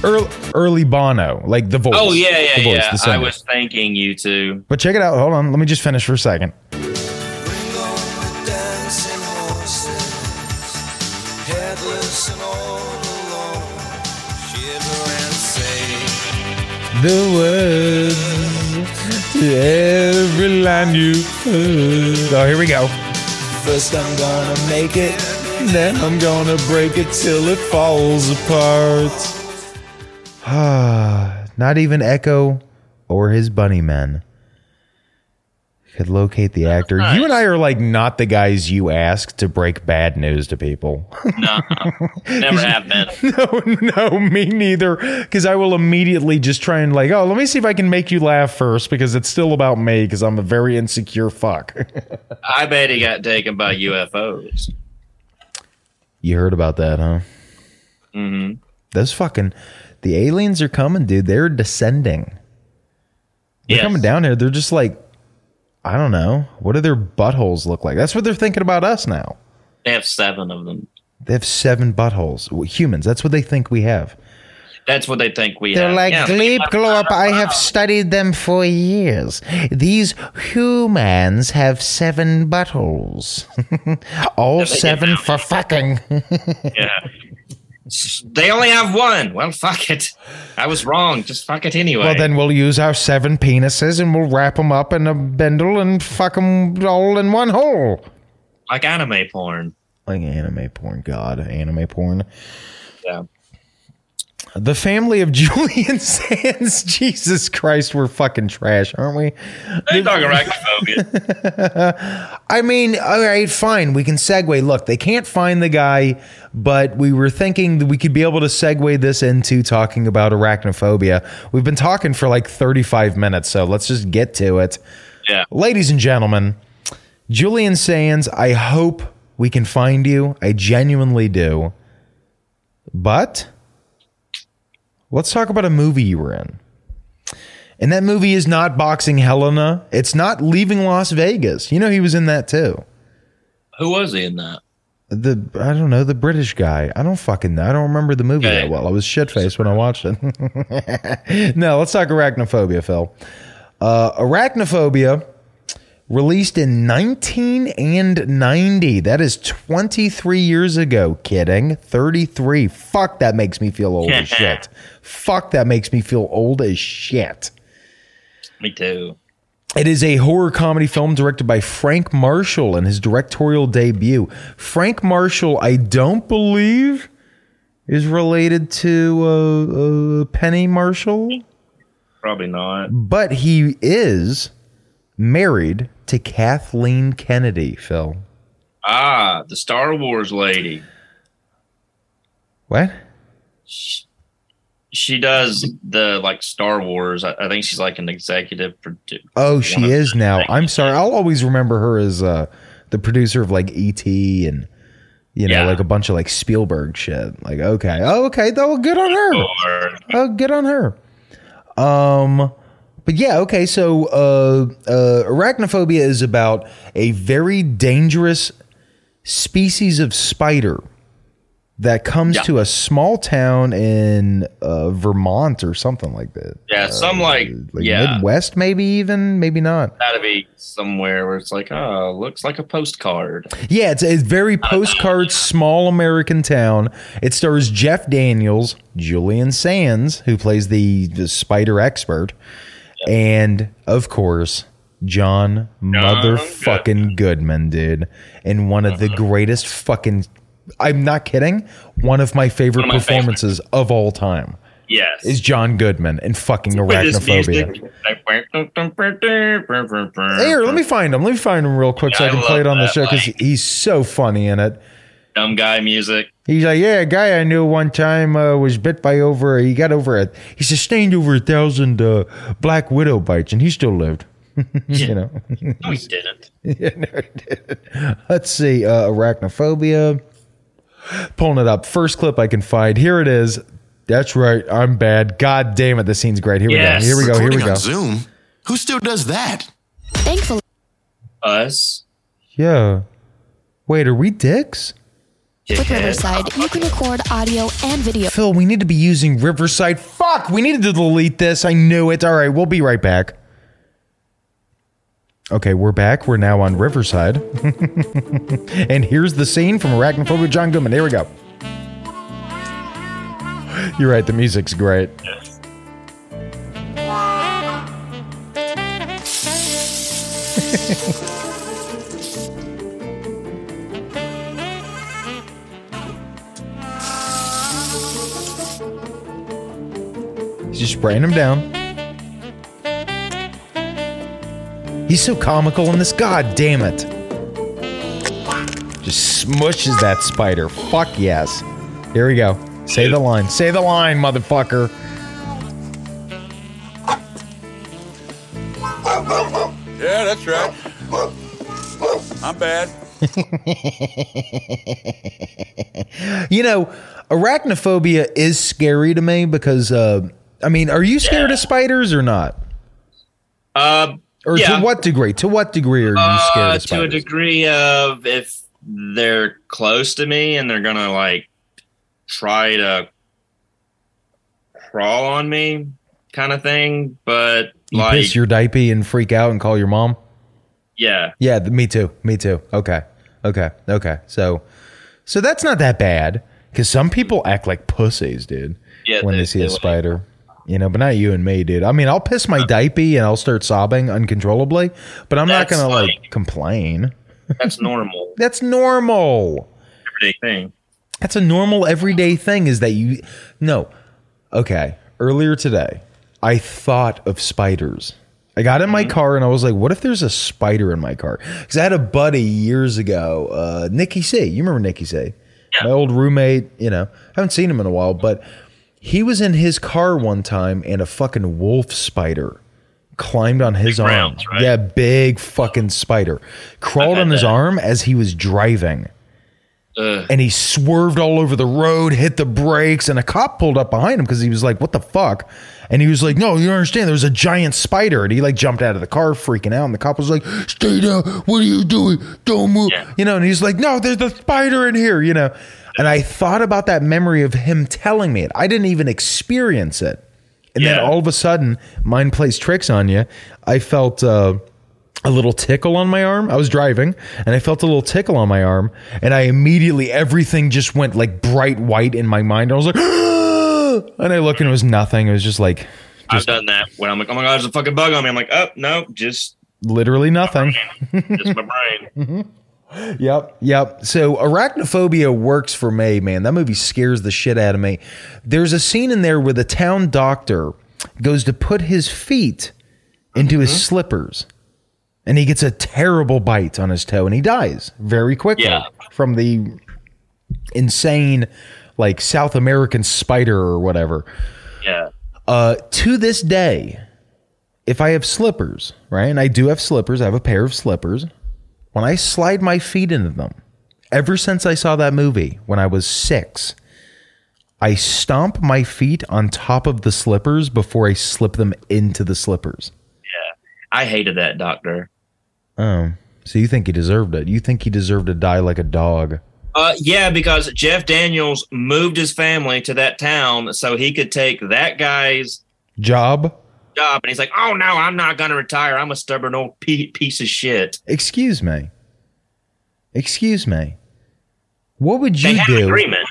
Speaker 1: Early, early Bono, like the voice.
Speaker 2: Oh yeah, yeah,
Speaker 1: the voice,
Speaker 2: yeah.
Speaker 1: the
Speaker 2: I was thanking U2.
Speaker 1: But check it out. Hold on. Let me just finish for a second.
Speaker 5: The dancing horses, headless and all alone. Shiver and say,
Speaker 1: The words to every line you put. Oh, here we go. First, I'm gonna make it, then I'm gonna break it till it falls apart. Ah, not even Echo or his bunny men could locate the actor. You and I are like not the guys you ask to break bad news to people.
Speaker 2: No, never have been.
Speaker 1: no, no, me neither. Because I will immediately just try and like, oh, let me see if I can make you laugh first because it's still about me because I'm a very insecure fuck.
Speaker 2: I bet he got taken by UFOs.
Speaker 1: you heard about that, huh?
Speaker 2: Mm-hmm.
Speaker 1: Those fucking the aliens are coming, dude. They're descending. They're
Speaker 2: Yes.
Speaker 1: coming down here. They're just like, I don't know. What do their buttholes look like? That's what they're thinking about us now.
Speaker 2: They have seven of them.
Speaker 1: They have seven buttholes. Humans. That's what they think we have.
Speaker 2: That's what they think we
Speaker 1: They're
Speaker 2: have.
Speaker 1: like,
Speaker 2: Yeah,
Speaker 1: Gleep
Speaker 2: think
Speaker 1: Glorp, I have studied them for years. These humans have seven buttholes. All seven for fucking.
Speaker 2: Yeah. They only have one. Well, fuck it. I was wrong. Just fuck it anyway.
Speaker 1: well, then we'll use our seven penises and we'll wrap them up in a bundle and fuck them all in one hole.
Speaker 2: like anime porn.
Speaker 1: Like anime porn. God, anime porn.
Speaker 2: Yeah.
Speaker 1: The family of Julian Sands. Jesus Christ, we're fucking trash, aren't we?
Speaker 2: They talk arachnophobia.
Speaker 1: I mean, all right, fine. We can segue. Look, they can't find the guy, but we were thinking that we could be able to segue this into talking about arachnophobia. We've been talking for like 35 minutes, so let's just get to it.
Speaker 2: yeah.
Speaker 1: Ladies and gentlemen, Julian Sands, I hope we can find you. I genuinely do. But let's talk about a movie you were in. And that movie is not Boxing Helena. It's not Leaving Las Vegas. You know he was in that too.
Speaker 2: Who was he in that?
Speaker 1: The I don't know the British guy. I don't fucking know. I don't remember the movie
Speaker 2: Okay.
Speaker 1: that well. I was shit faced when I watched it. no, let's talk arachnophobia, Phil. Uh, arachnophobia released in 1990. That is 23 years ago. Kidding. 33. Fuck, that makes me feel old as shit. Fuck, that makes me feel old as shit.
Speaker 2: Me too.
Speaker 1: It is a horror comedy film directed by Frank Marshall in his directorial debut. Frank Marshall, I don't believe, is related to uh, uh, Penny Marshall,
Speaker 2: Probably not.
Speaker 1: but he is married to Kathleen Kennedy, Phil.
Speaker 2: Ah, the Star Wars lady.
Speaker 1: What?
Speaker 2: She does the like Star Wars. I, I think she's like an executive producer.
Speaker 1: Oh, she is now. I'm sorry. I'll always remember her as uh, the producer of like E.T. and, you know,
Speaker 2: Yeah.
Speaker 1: like a bunch of like Spielberg shit. Like, okay. Oh, okay. Though, good on her. Oh, good on her. Um, but yeah, okay. So, uh, uh, arachnophobia is about a very dangerous species of spider that comes
Speaker 2: Yeah.
Speaker 1: to a small town in uh, Vermont or something like that.
Speaker 2: yeah, some like,
Speaker 1: Like
Speaker 2: yeah,
Speaker 1: Midwest, maybe even, maybe not.
Speaker 2: gotta be somewhere where it's like, oh, looks like a postcard.
Speaker 1: Yeah, it's a very postcard, small American town. It stars Jeff Daniels, Julian Sands, who plays the, the spider expert, and of course, John motherfucking Goodman, dude, in one of the
Speaker 2: Uh-huh.
Speaker 1: greatest fucking. I'm not kidding. One of my favorite
Speaker 2: of my
Speaker 1: performances of all time
Speaker 2: Yes,
Speaker 1: is John Goodman in fucking arachnophobia. Here, let me find him. Let me find him real quick so I
Speaker 2: I
Speaker 1: can play it on the show because he's so funny in it.
Speaker 2: Dumb guy music.
Speaker 1: He's like, yeah, a guy I knew one time uh, was bit by over. He got over it. He sustained over a thousand uh, black widow bites, and he still lived. you know.
Speaker 2: No, he didn't.
Speaker 1: Yeah, no, he didn't. Let's see, uh, arachnophobia. Pulling it up. First clip I can find. Here it is. That's right. I'm bad. God damn it. The scene's great. Here
Speaker 2: Yes.
Speaker 1: we go. Here we go. Here we go.
Speaker 6: Zoom? Who still does that?
Speaker 7: Thankfully,
Speaker 2: Us.
Speaker 1: Yeah. Wait, are we dicks?
Speaker 7: With Riverside, you can record audio and video.
Speaker 1: Phil, we need to be using Riverside. Fuck, we needed to delete this. I knew it. All right, we'll be right back. Okay, we're back. We're now on Riverside. and here's the scene from Arachnophobia John Goodman. Here we go. You're right, the music's great. He's just spraying him down. He's so comical in this. God damn it. Just smushes that spider. Fuck yes. Here we go. Say the line. Say the line, motherfucker.
Speaker 8: Yeah, that's right. I'm bad.
Speaker 1: You know, arachnophobia is scary to me because, uh, I mean, are you scared of spiders or not?
Speaker 2: Uh,
Speaker 1: Or
Speaker 2: Yeah.
Speaker 1: to what degree? To what degree are you scared
Speaker 2: uh,
Speaker 1: of
Speaker 2: to a degree of if they're close to me and they're gonna like try to crawl on me, kind of thing. But
Speaker 1: you
Speaker 2: like,
Speaker 1: piss your diaper and freak out and call your mom?
Speaker 2: yeah,
Speaker 1: Yeah, me too. Me too. Okay. Okay. Okay. So, so that's not that bad because some people act like pussies, dude.
Speaker 2: Yeah,
Speaker 1: when they,
Speaker 2: they-
Speaker 1: see
Speaker 2: they
Speaker 1: a
Speaker 2: like-
Speaker 1: spider, you know, but not you and me, dude. I mean, I'll piss my diaper and I'll start sobbing uncontrollably, but I'm not gonna like,
Speaker 2: like-
Speaker 1: complain.
Speaker 2: that's normal
Speaker 1: That's normal.
Speaker 2: everyday thing.
Speaker 1: That's a normal everyday thing. Is that you? No. Okay. Earlier today, I thought of spiders. I got in
Speaker 2: Mm-hmm.
Speaker 1: my car and I was like, "What if there's a spider in my car?" Because I had a buddy years ago, uh, Nicky C. You remember Nicky C? My old roommate. You know, I haven't seen him in a while, but he was in his car one time and a fucking wolf spider climbed on his arm.
Speaker 2: rounds, right?
Speaker 1: Yeah, big fucking spider crawled on his
Speaker 2: that.
Speaker 1: arm as he was driving
Speaker 2: Ugh.
Speaker 1: and he swerved all over the road, hit the brakes, and a cop pulled up behind him because he was like, "What the fuck?" And he was like, "No, you don't understand. There was a giant spider." And he like jumped out of the car, freaking out. And the cop was like, "Stay down. What are you doing? Don't move."
Speaker 2: Yeah.
Speaker 1: You know. And he's like, "No, there's a spider in here." You know. And I thought about that memory of him telling me it. I didn't even experience it. And then all of a sudden, mind plays tricks on you. I felt. uh a little tickle on my arm. I was driving and I felt a little tickle on my arm and I immediately everything just went like bright white in my mind. I was like and I look and it was nothing. It was just like
Speaker 2: I've done that when I'm like, oh my god, there's a fucking bug on me. I'm like, oh no, just
Speaker 1: literally nothing.
Speaker 2: just my brain.
Speaker 1: Yep. Yep. So arachnophobia works for me, man. That movie scares the shit out of me. There's a scene in there where the town doctor goes to put his feet into his slippers and he gets a terrible bite on his toe and he dies very quickly
Speaker 2: Yeah.
Speaker 1: from the insane like South American spider or whatever.
Speaker 2: Yeah,
Speaker 1: Uh, to this day, if I have slippers, right, and I do have slippers, I have a pair of slippers. When I slide my feet into them, ever since I saw that movie when I was six, I stomp my feet on top of the slippers before I slip them into the slippers. Yeah.
Speaker 2: I hated that doctor.
Speaker 1: Oh, so you think he deserved it? You think he deserved to die like a dog?
Speaker 2: Uh, yeah, because Jeff Daniels moved his family to that town so he could take that guy's
Speaker 1: Job?
Speaker 2: Job, and he's like, "Oh no, I'm not gonna retire. I'm a stubborn old piece of shit."
Speaker 1: Excuse me. Excuse me. What would
Speaker 2: They
Speaker 1: you do?
Speaker 2: agreement.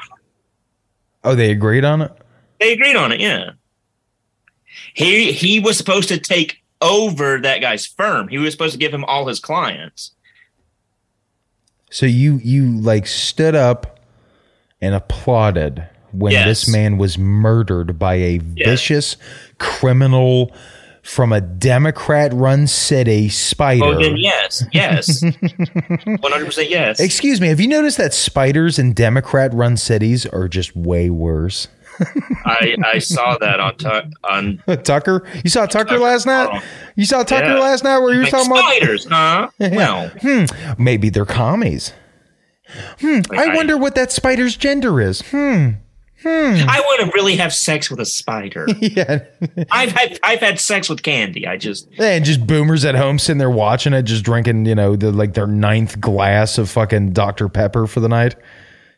Speaker 1: Oh, they agreed on it.
Speaker 2: They agreed on it. Yeah. He he was supposed to take over that guy's firm. He was supposed to give him all his clients.
Speaker 1: So you you like stood up and applauded when
Speaker 2: Yes.
Speaker 1: this man was murdered by a vicious criminal from a Democrat-run city spider.
Speaker 2: Oh, then yes, yes, one hundred percent yes.
Speaker 1: Excuse me, have you noticed that spiders in Democrat-run cities are just way worse?
Speaker 2: I I saw that on tu- on
Speaker 1: Tucker, you saw Tucker last night. You saw Tucker
Speaker 2: Yeah.
Speaker 1: last night where you were
Speaker 2: like,
Speaker 1: talking about
Speaker 2: spiders, huh? Well,
Speaker 1: maybe they're commies. Hmm. I
Speaker 2: I-
Speaker 1: wonder what that spider's gender is. Hmm. Hmm.
Speaker 2: I want to really have sex with a spider.
Speaker 1: Yeah.
Speaker 2: I've had I've had sex with candy. I just
Speaker 1: And just boomers at home sitting there watching it, just drinking, you know, the, like their ninth glass of fucking Dr. Pepper for the night.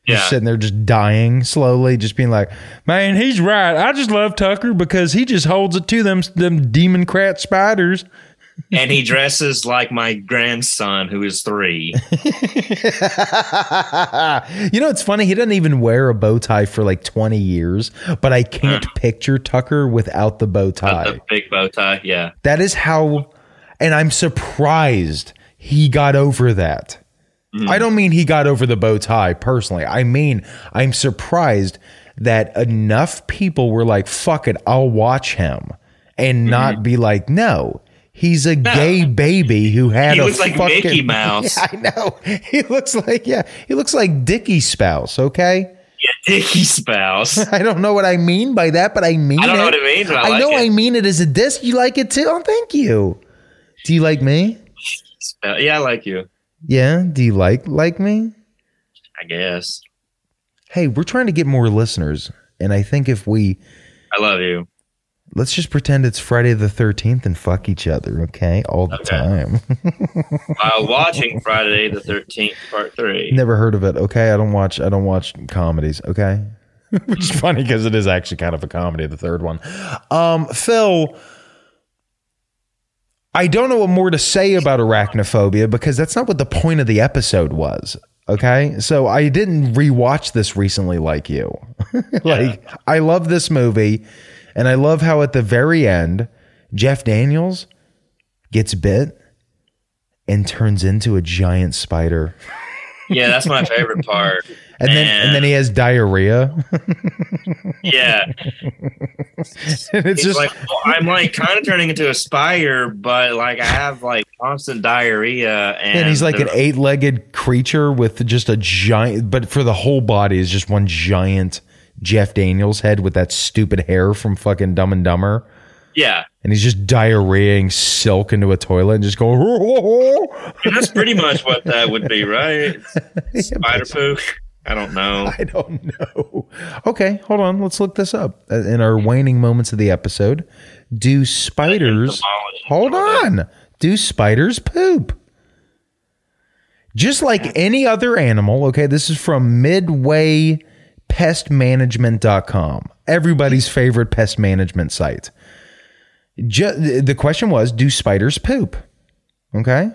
Speaker 1: Just
Speaker 2: Yeah.
Speaker 1: sitting there, just dying slowly, just being like, "Man, he's right. I just love Tucker because he just holds it to them them demon crat spiders."
Speaker 2: And he dresses like my grandson who is three.
Speaker 1: you know, it's funny. He doesn't even wear a bow tie for like twenty years, but I can't uh-huh. picture Tucker without the bow uh, tie.
Speaker 2: the big bow tie. Yeah.
Speaker 1: That is how, and I'm surprised he got over that. Mm. I don't mean he got over the bow tie personally. I mean, I'm surprised that enough people were like, fuck it, I'll watch him and not mm-hmm. be like, no. He's a gay baby who had
Speaker 2: He
Speaker 1: a
Speaker 2: looks like
Speaker 1: fucking,
Speaker 2: Mickey Mouse.
Speaker 1: Yeah, I know. He looks like yeah. He looks like Dickie's spouse. Okay.
Speaker 2: Yeah, Dickie's spouse.
Speaker 1: I don't know what I mean by that, but I mean
Speaker 2: I don't know what it means, but I like
Speaker 1: know
Speaker 2: it.
Speaker 1: I mean it as a disc. You like it too? Oh, thank you. Do you like me?
Speaker 2: Uh, yeah, I like you.
Speaker 1: Yeah. Do you like like me?
Speaker 2: I guess.
Speaker 1: Hey, we're trying to get more listeners, and I think if we
Speaker 2: I love you.
Speaker 1: Let's just pretend it's Friday the thirteenth and fuck each other, okay, all the
Speaker 2: Okay.
Speaker 1: time.
Speaker 2: While watching Friday the Thirteenth Part Three.
Speaker 1: Never heard of it. Okay, I don't watch. I don't watch comedies. Okay, which is funny because it is actually kind of a comedy. The third one, um, Phil. I don't know what more to say about arachnophobia because that's not what the point of the episode was. Okay, so I didn't rewatch this recently like you. like I love this movie, and I love how at the very end, Jeff Daniels gets bit and turns into a giant spider.
Speaker 2: Yeah, that's my favorite part.
Speaker 1: And then and then he has diarrhea.
Speaker 2: Yeah,
Speaker 1: and it's
Speaker 2: He's
Speaker 1: just
Speaker 2: like well, I'm like kind of turning into a spider, but like I have like constant diarrhea, and,
Speaker 1: and he's like an eight-legged creature with just a giant but for the whole body is just one giant Jeff Daniels head with that stupid hair from fucking Dumb and Dumber.
Speaker 2: yeah.
Speaker 1: And he's just diarrheaing silk into a toilet and just going
Speaker 2: And that's pretty much what that would be, right? Spider poop. I don't know.
Speaker 1: I don't know. Okay, hold on. Let's look this up. Uh, In our waning moments of the episode, do spiders Hold on. Do spiders poop? Just like any other animal, okay, this is from midwaypestmanagement.com, everybody's favorite pest management site. Ju- the question was Do spiders poop? Okay.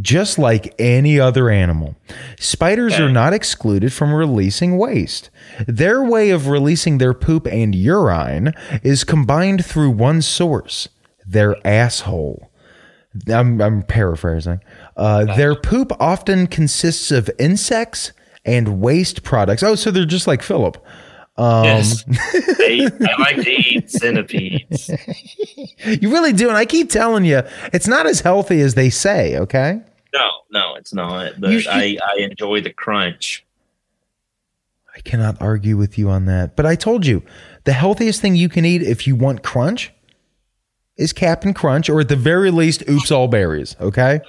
Speaker 1: Just like any other animal, spiders
Speaker 2: Okay.
Speaker 1: are not excluded from releasing waste. Their way of releasing their poop and urine is combined through one source their asshole. I'm, I'm paraphrasing. Uh, their poop often consists of insects and waste products. Oh, so they're just like Philip. Um,
Speaker 2: yes. They- I like to eat centipedes.
Speaker 1: You really do. And I keep telling you, it's not as healthy as they say, okay?
Speaker 2: No, no, it's not. But
Speaker 1: should-
Speaker 2: I, I enjoy the crunch.
Speaker 1: I cannot argue with you on that. But I told you, the healthiest thing you can eat if you want crunch is Captain Crunch, or at the very least, Oops All Berries, okay?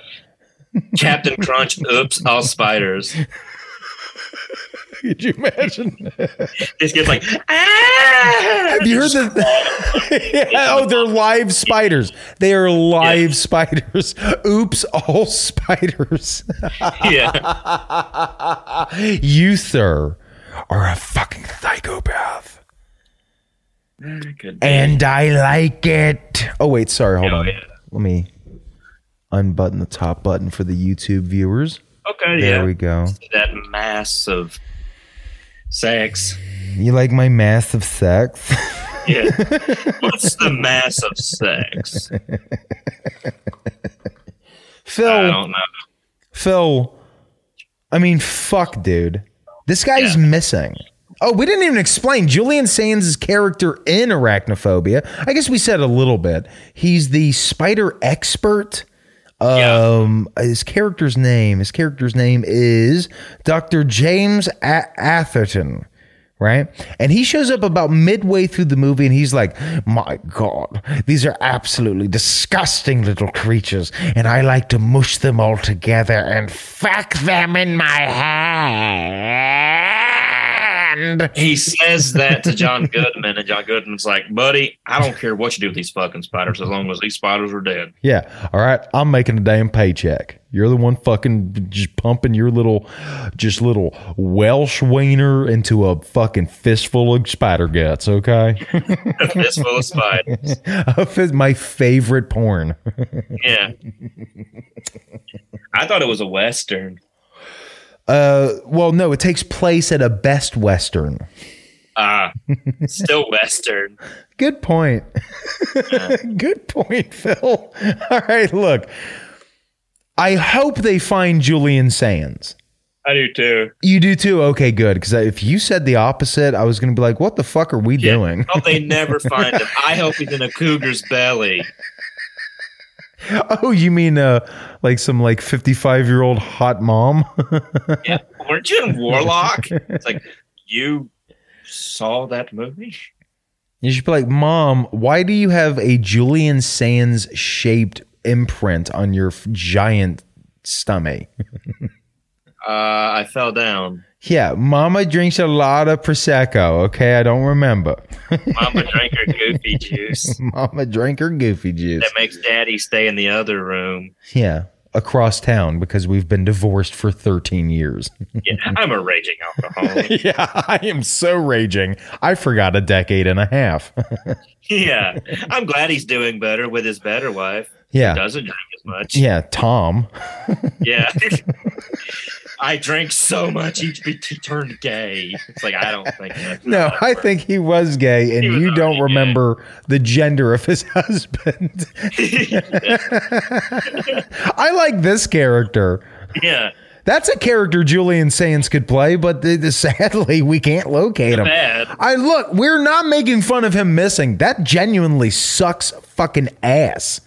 Speaker 2: Captain Crunch, oops, all spiders.
Speaker 1: Could you imagine?
Speaker 2: This gets like, ah!
Speaker 1: Have you heard the? Yeah, oh, they're live spiders. They are live
Speaker 2: Yeah.
Speaker 1: spiders. Oops, all spiders.
Speaker 2: Yeah.
Speaker 1: you, sir, are a fucking psychopath. And I like it. Oh, wait, sorry. Hold
Speaker 2: Oh,
Speaker 1: on.
Speaker 2: yeah.
Speaker 1: Let me unbutton the top button for the YouTube viewers.
Speaker 2: Okay, yeah.
Speaker 1: There
Speaker 2: yeah.
Speaker 1: we go.
Speaker 2: That mass of sex.
Speaker 1: You like my mass of sex?
Speaker 2: Yeah. What's the mass of sex?
Speaker 1: Phil,
Speaker 2: I don't know.
Speaker 1: Phil, I mean, fuck, dude. This guy's
Speaker 2: Yeah.
Speaker 1: missing. Oh, we didn't even explain Julian Sands' character in Arachnophobia. I guess we said a little bit. He's the spider expert. Um, his character's name, his character's name is Dr. James A- Atherton, right? And he shows up about midway through the movie and he's like, My God, these are absolutely disgusting little creatures, and I like to mush them all together and fuck them in my hand.
Speaker 2: he says that to John Goodman, and John Goodman's like, "Buddy, I don't care what you do with these fucking spiders, as long as these spiders are dead."
Speaker 1: Yeah. All right. I'm making a damn paycheck. You're the one fucking just pumping your little, just little Welsh wiener into a fucking fistful of spider guts. Okay.
Speaker 2: It's full of spiders.
Speaker 1: Fist- My favorite porn.
Speaker 2: Yeah. I thought it was a western.
Speaker 1: Uh, well, no, it takes place at a Best Western.
Speaker 2: Ah, still western.
Speaker 1: Good point. Good point, Phil. All right, look. I hope they find Julian Sands.
Speaker 2: I do too.
Speaker 1: You do too? Okay, good. Because if you said the opposite, I was going to be like, what the fuck are we doing?
Speaker 2: I hope they never find him. I hope he's in a cougar's belly.
Speaker 1: Oh, you mean uh, like some like 55 year old hot mom?
Speaker 2: Yeah, weren't you in Warlock? It's like you saw that movie.
Speaker 1: you should be like, Mom, why do you have a Julian Sands shaped imprint on your f- giant stomach?
Speaker 2: Uh, I fell down.
Speaker 1: Yeah, Mama drinks a lot of Prosecco. Okay, I don't remember.
Speaker 2: Mama drank her goofy juice.
Speaker 1: Mama drank her goofy juice.
Speaker 2: That makes Daddy stay in the other room.
Speaker 1: Yeah, across town because we've been divorced for 13 years.
Speaker 2: Yeah, I'm a raging alcoholic.
Speaker 1: yeah, I am so raging. I forgot a decade and a half.
Speaker 2: yeah, I'm glad he's doing better with his better wife.
Speaker 1: yeah.
Speaker 2: Doesn't drink as much.
Speaker 1: Yeah, Tom.
Speaker 2: Yeah. I drank so much he, he turned gay. It's like I don't think that's
Speaker 1: No, I think he was gay, and
Speaker 2: was
Speaker 1: you don't remember the gender of his husband. I like this character.
Speaker 2: yeah.
Speaker 1: That's a character Julian Sands could play, but th- th- sadly, we can't locate him.
Speaker 2: Bad.
Speaker 1: I look, we're not making fun of him missing. That genuinely sucks fucking ass.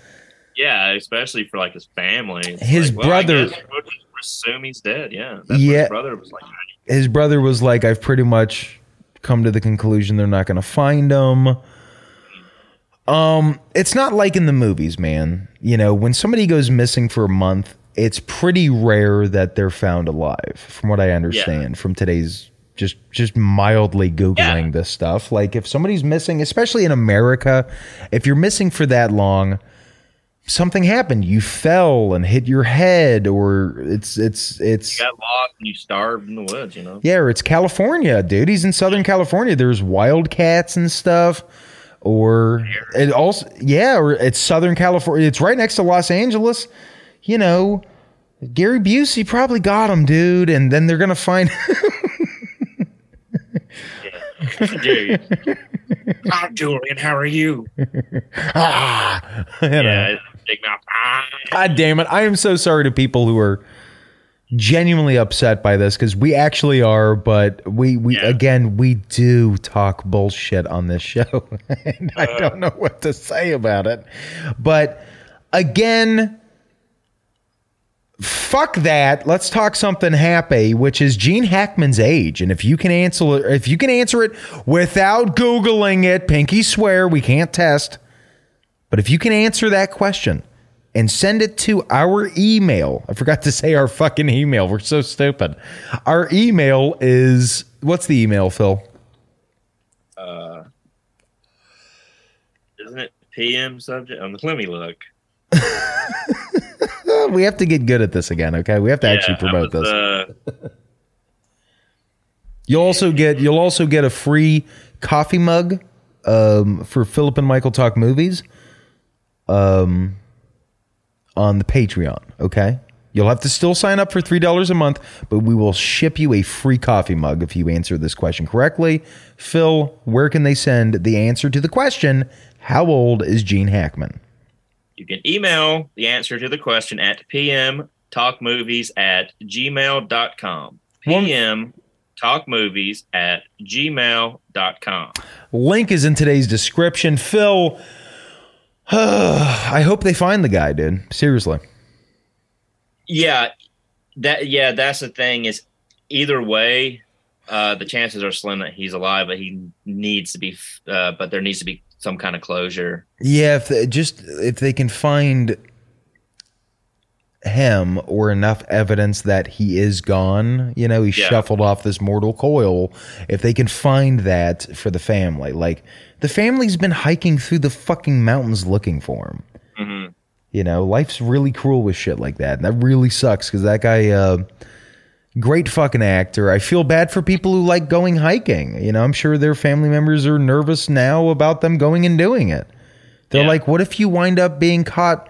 Speaker 2: Yeah, especially for like his family. It's
Speaker 1: His
Speaker 2: like,
Speaker 1: brother-
Speaker 2: we'll assume he's dead. Yeah. That's
Speaker 1: Yeah.
Speaker 2: his brother was like.
Speaker 1: His brother was like, I've pretty much come to the conclusion they're not going to find him. Um, it's not like in the movies, man. You know, when somebody goes missing for a month, it's pretty rare that they're found alive, from what I understand from today's just just mildly googling
Speaker 2: Yeah.
Speaker 1: this stuff. Like if somebody's missing, especially in America, if you're missing for that long, something happened. You fell and hit your head or it's it's it's
Speaker 2: You got lost and you starved in the woods, you know?
Speaker 1: yeah, or it's California, dude. He's in Southern California. There's wildcats and stuff. Or it also, yeah, or it's Southern California. It's right next to Los Angeles. You know, Gary Busey probably got him, dude. And then they're gonna find.
Speaker 2: Dude. Hi, Julian. How are you?
Speaker 1: Ah, you know.
Speaker 2: Big mouth. Ah.
Speaker 1: God damn it! I am so sorry to people who are genuinely upset by this because we actually are, but we we
Speaker 2: Yeah.
Speaker 1: again we do talk bullshit on this show, and I don't know what to say about it. But again. Fuck that. Let's talk something happy, which is Gene Hackman's age. And if you can answer if you can answer it without Googling it, pinky swear we can't test. But if you can answer that question and send it to our email, I forgot to say our fucking email. We're so stupid. Our email is what's the email, Phil?
Speaker 2: Uh, Isn't it PM subject? Um, let me look.
Speaker 1: We have to get good at this again, okay? We have to actually
Speaker 2: Yeah, that
Speaker 1: promote
Speaker 2: was,
Speaker 1: this.
Speaker 2: Uh,
Speaker 1: You'll also get you'll also get a free coffee mug um, for Philip and Michael Talk Movies um, on the Patreon. Okay, you'll have to still sign up for three dollars a month, but we will ship you a free coffee mug if you answer this question correctly. Phil, where can they send the answer to the question? How old is Gene Hackman?
Speaker 2: you can email the answer to the question at PM talkmovies at gmail.com. PM talkmovies at gmail.com.
Speaker 1: Link is in today's description. Phil, I hope they find the guy, dude. Seriously.
Speaker 2: Yeah, that yeah, that's the thing is either way, uh, the chances are slim that he's alive, but he needs to be, uh, but there needs to be some kind of closure.
Speaker 1: Yeah, if they, just if they can find him or enough evidence that he is gone, you know, he
Speaker 2: Yeah.
Speaker 1: shuffled off this mortal coil, if they can find that for the family, like the family's been hiking through the fucking mountains looking for him.
Speaker 2: Mhm.
Speaker 1: You know, life's really cruel with shit like that. And that really sucks because that guy, uh, great fucking actor. I feel bad for people who like going hiking. You know, I'm sure their family members are nervous now about them going and doing it. They're
Speaker 2: Yeah.
Speaker 1: like, what if you wind up being caught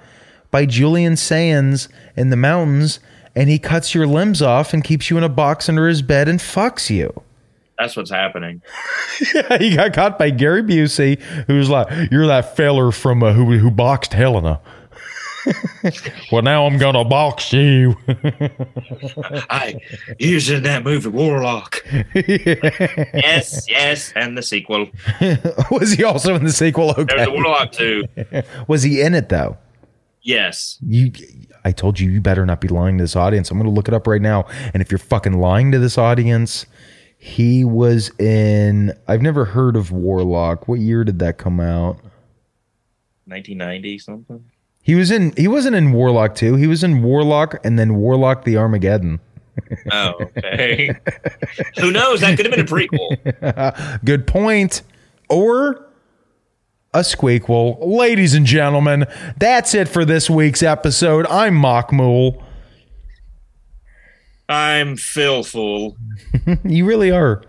Speaker 1: by Julian Sands in the mountains and he cuts your limbs off and keeps you in a box under his bed and fucks you?
Speaker 2: That's what's happening.
Speaker 1: yeah, he got caught by Gary Busey, who's like, "You're that feller from uh, who who boxed Helena." well, now I'm gonna box you.
Speaker 2: I used in that movie Warlock. yes, yes, and the sequel.
Speaker 1: Was he also in the sequel?
Speaker 2: There's
Speaker 1: Okay.
Speaker 2: Warlock too.
Speaker 1: Was he in it though?
Speaker 2: Yes.
Speaker 1: You, I told you, you better not be lying to this audience. I'm going to look it up right now. And if you're fucking lying to this audience, he was in. I've never heard of Warlock. What year did that come out?
Speaker 2: 1990 something.
Speaker 1: He was in. He wasn't in Warlock two. He was in Warlock and then Warlock the Armageddon.
Speaker 2: Oh, okay. Who knows? That could have been a prequel.
Speaker 1: Good point. Or a squeakquel. Ladies and gentlemen, that's it for this week's episode. I'm Mock Mool.
Speaker 2: I'm Phil Fool.
Speaker 1: You really are.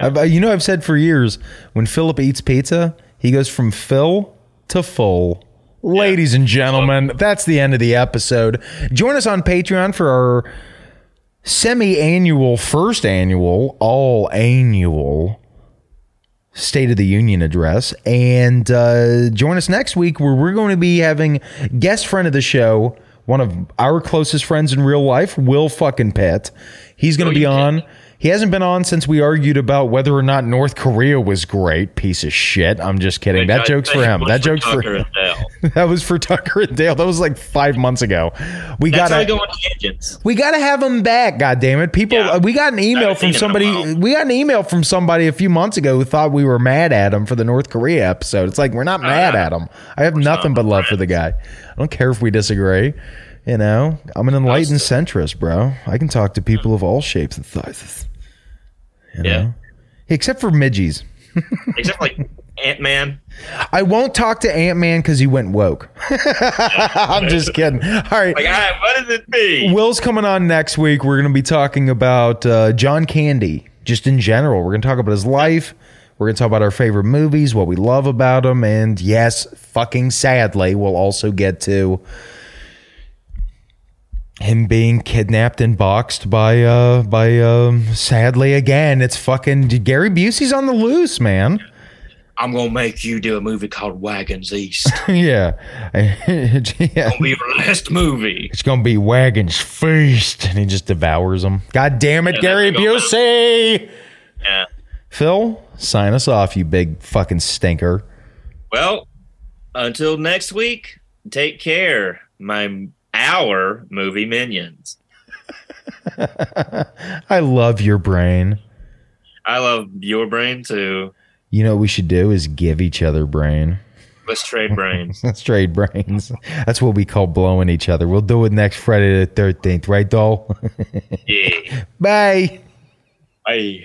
Speaker 1: I've, uh, you know, I've said for years when Philip eats pizza, he goes from Phil to full. Ladies and gentlemen, that's the end of the episode. Join us on Patreon for our semi annual, first annual, all annual State of the Union address. And uh, join us next week where we're going to be having guest friend of the show, one of our closest friends in real life, Will fucking Pitt. He's going to be on. He hasn't been on since we argued about whether or not North Korea was great. Piece of shit. I'm just kidding. That joke's for him. That joke's for
Speaker 2: Tucker and Dale.
Speaker 1: that was for Tucker and Dale. That was like five months ago. We
Speaker 2: I
Speaker 1: gotta
Speaker 2: go on tangents.
Speaker 1: we gotta have him back. God damn it, people!
Speaker 2: Yeah.
Speaker 1: we got an email from
Speaker 2: seen him in a
Speaker 1: somebody. We got an email from somebody a few months ago who thought we were mad at him for the North Korea episode. It's like we're not mad
Speaker 2: Uh,
Speaker 1: at him. I have nothing but love for the guy. I don't care if we disagree. You know, I'm an enlightened centrist, bro. I can talk to people of all shapes and sizes. You know?
Speaker 2: Yeah.
Speaker 1: Except for midgies.
Speaker 2: Except like Ant Man.
Speaker 1: I won't talk to Ant Man because he went woke. I'm just kidding. All right.
Speaker 2: Like, ah, what does it be?
Speaker 1: Will's coming on next week. We're going to be talking about uh, John Candy, just in general. We're going to talk about his life. We're going to talk about our favorite movies, what we love about him, and yes, fucking sadly, we'll also get to him being kidnapped and boxed by uh by um sadly again it's fucking Gary Busey's on the loose man
Speaker 2: I'm gonna make you do a movie called Wagons East.
Speaker 1: yeah yeah It's
Speaker 2: Gonna be your last movie.
Speaker 1: It's gonna be Wagon's feast, and he just devours them. God damn it,
Speaker 2: Yeah,
Speaker 1: Gary Busey!
Speaker 2: Yeah.
Speaker 1: Phil, sign us off, you big fucking stinker.
Speaker 2: Well, until next week, take care, my our movie minions.
Speaker 1: I love your brain.
Speaker 2: I love your brain too.
Speaker 1: You know what we should do is give each other brain.
Speaker 2: Let's trade brains.
Speaker 1: Let's trade brains. That's what we call blowing each other. We'll do it next Friday the thirteenth, right, doll?
Speaker 2: yeah.
Speaker 1: Bye.
Speaker 2: Bye.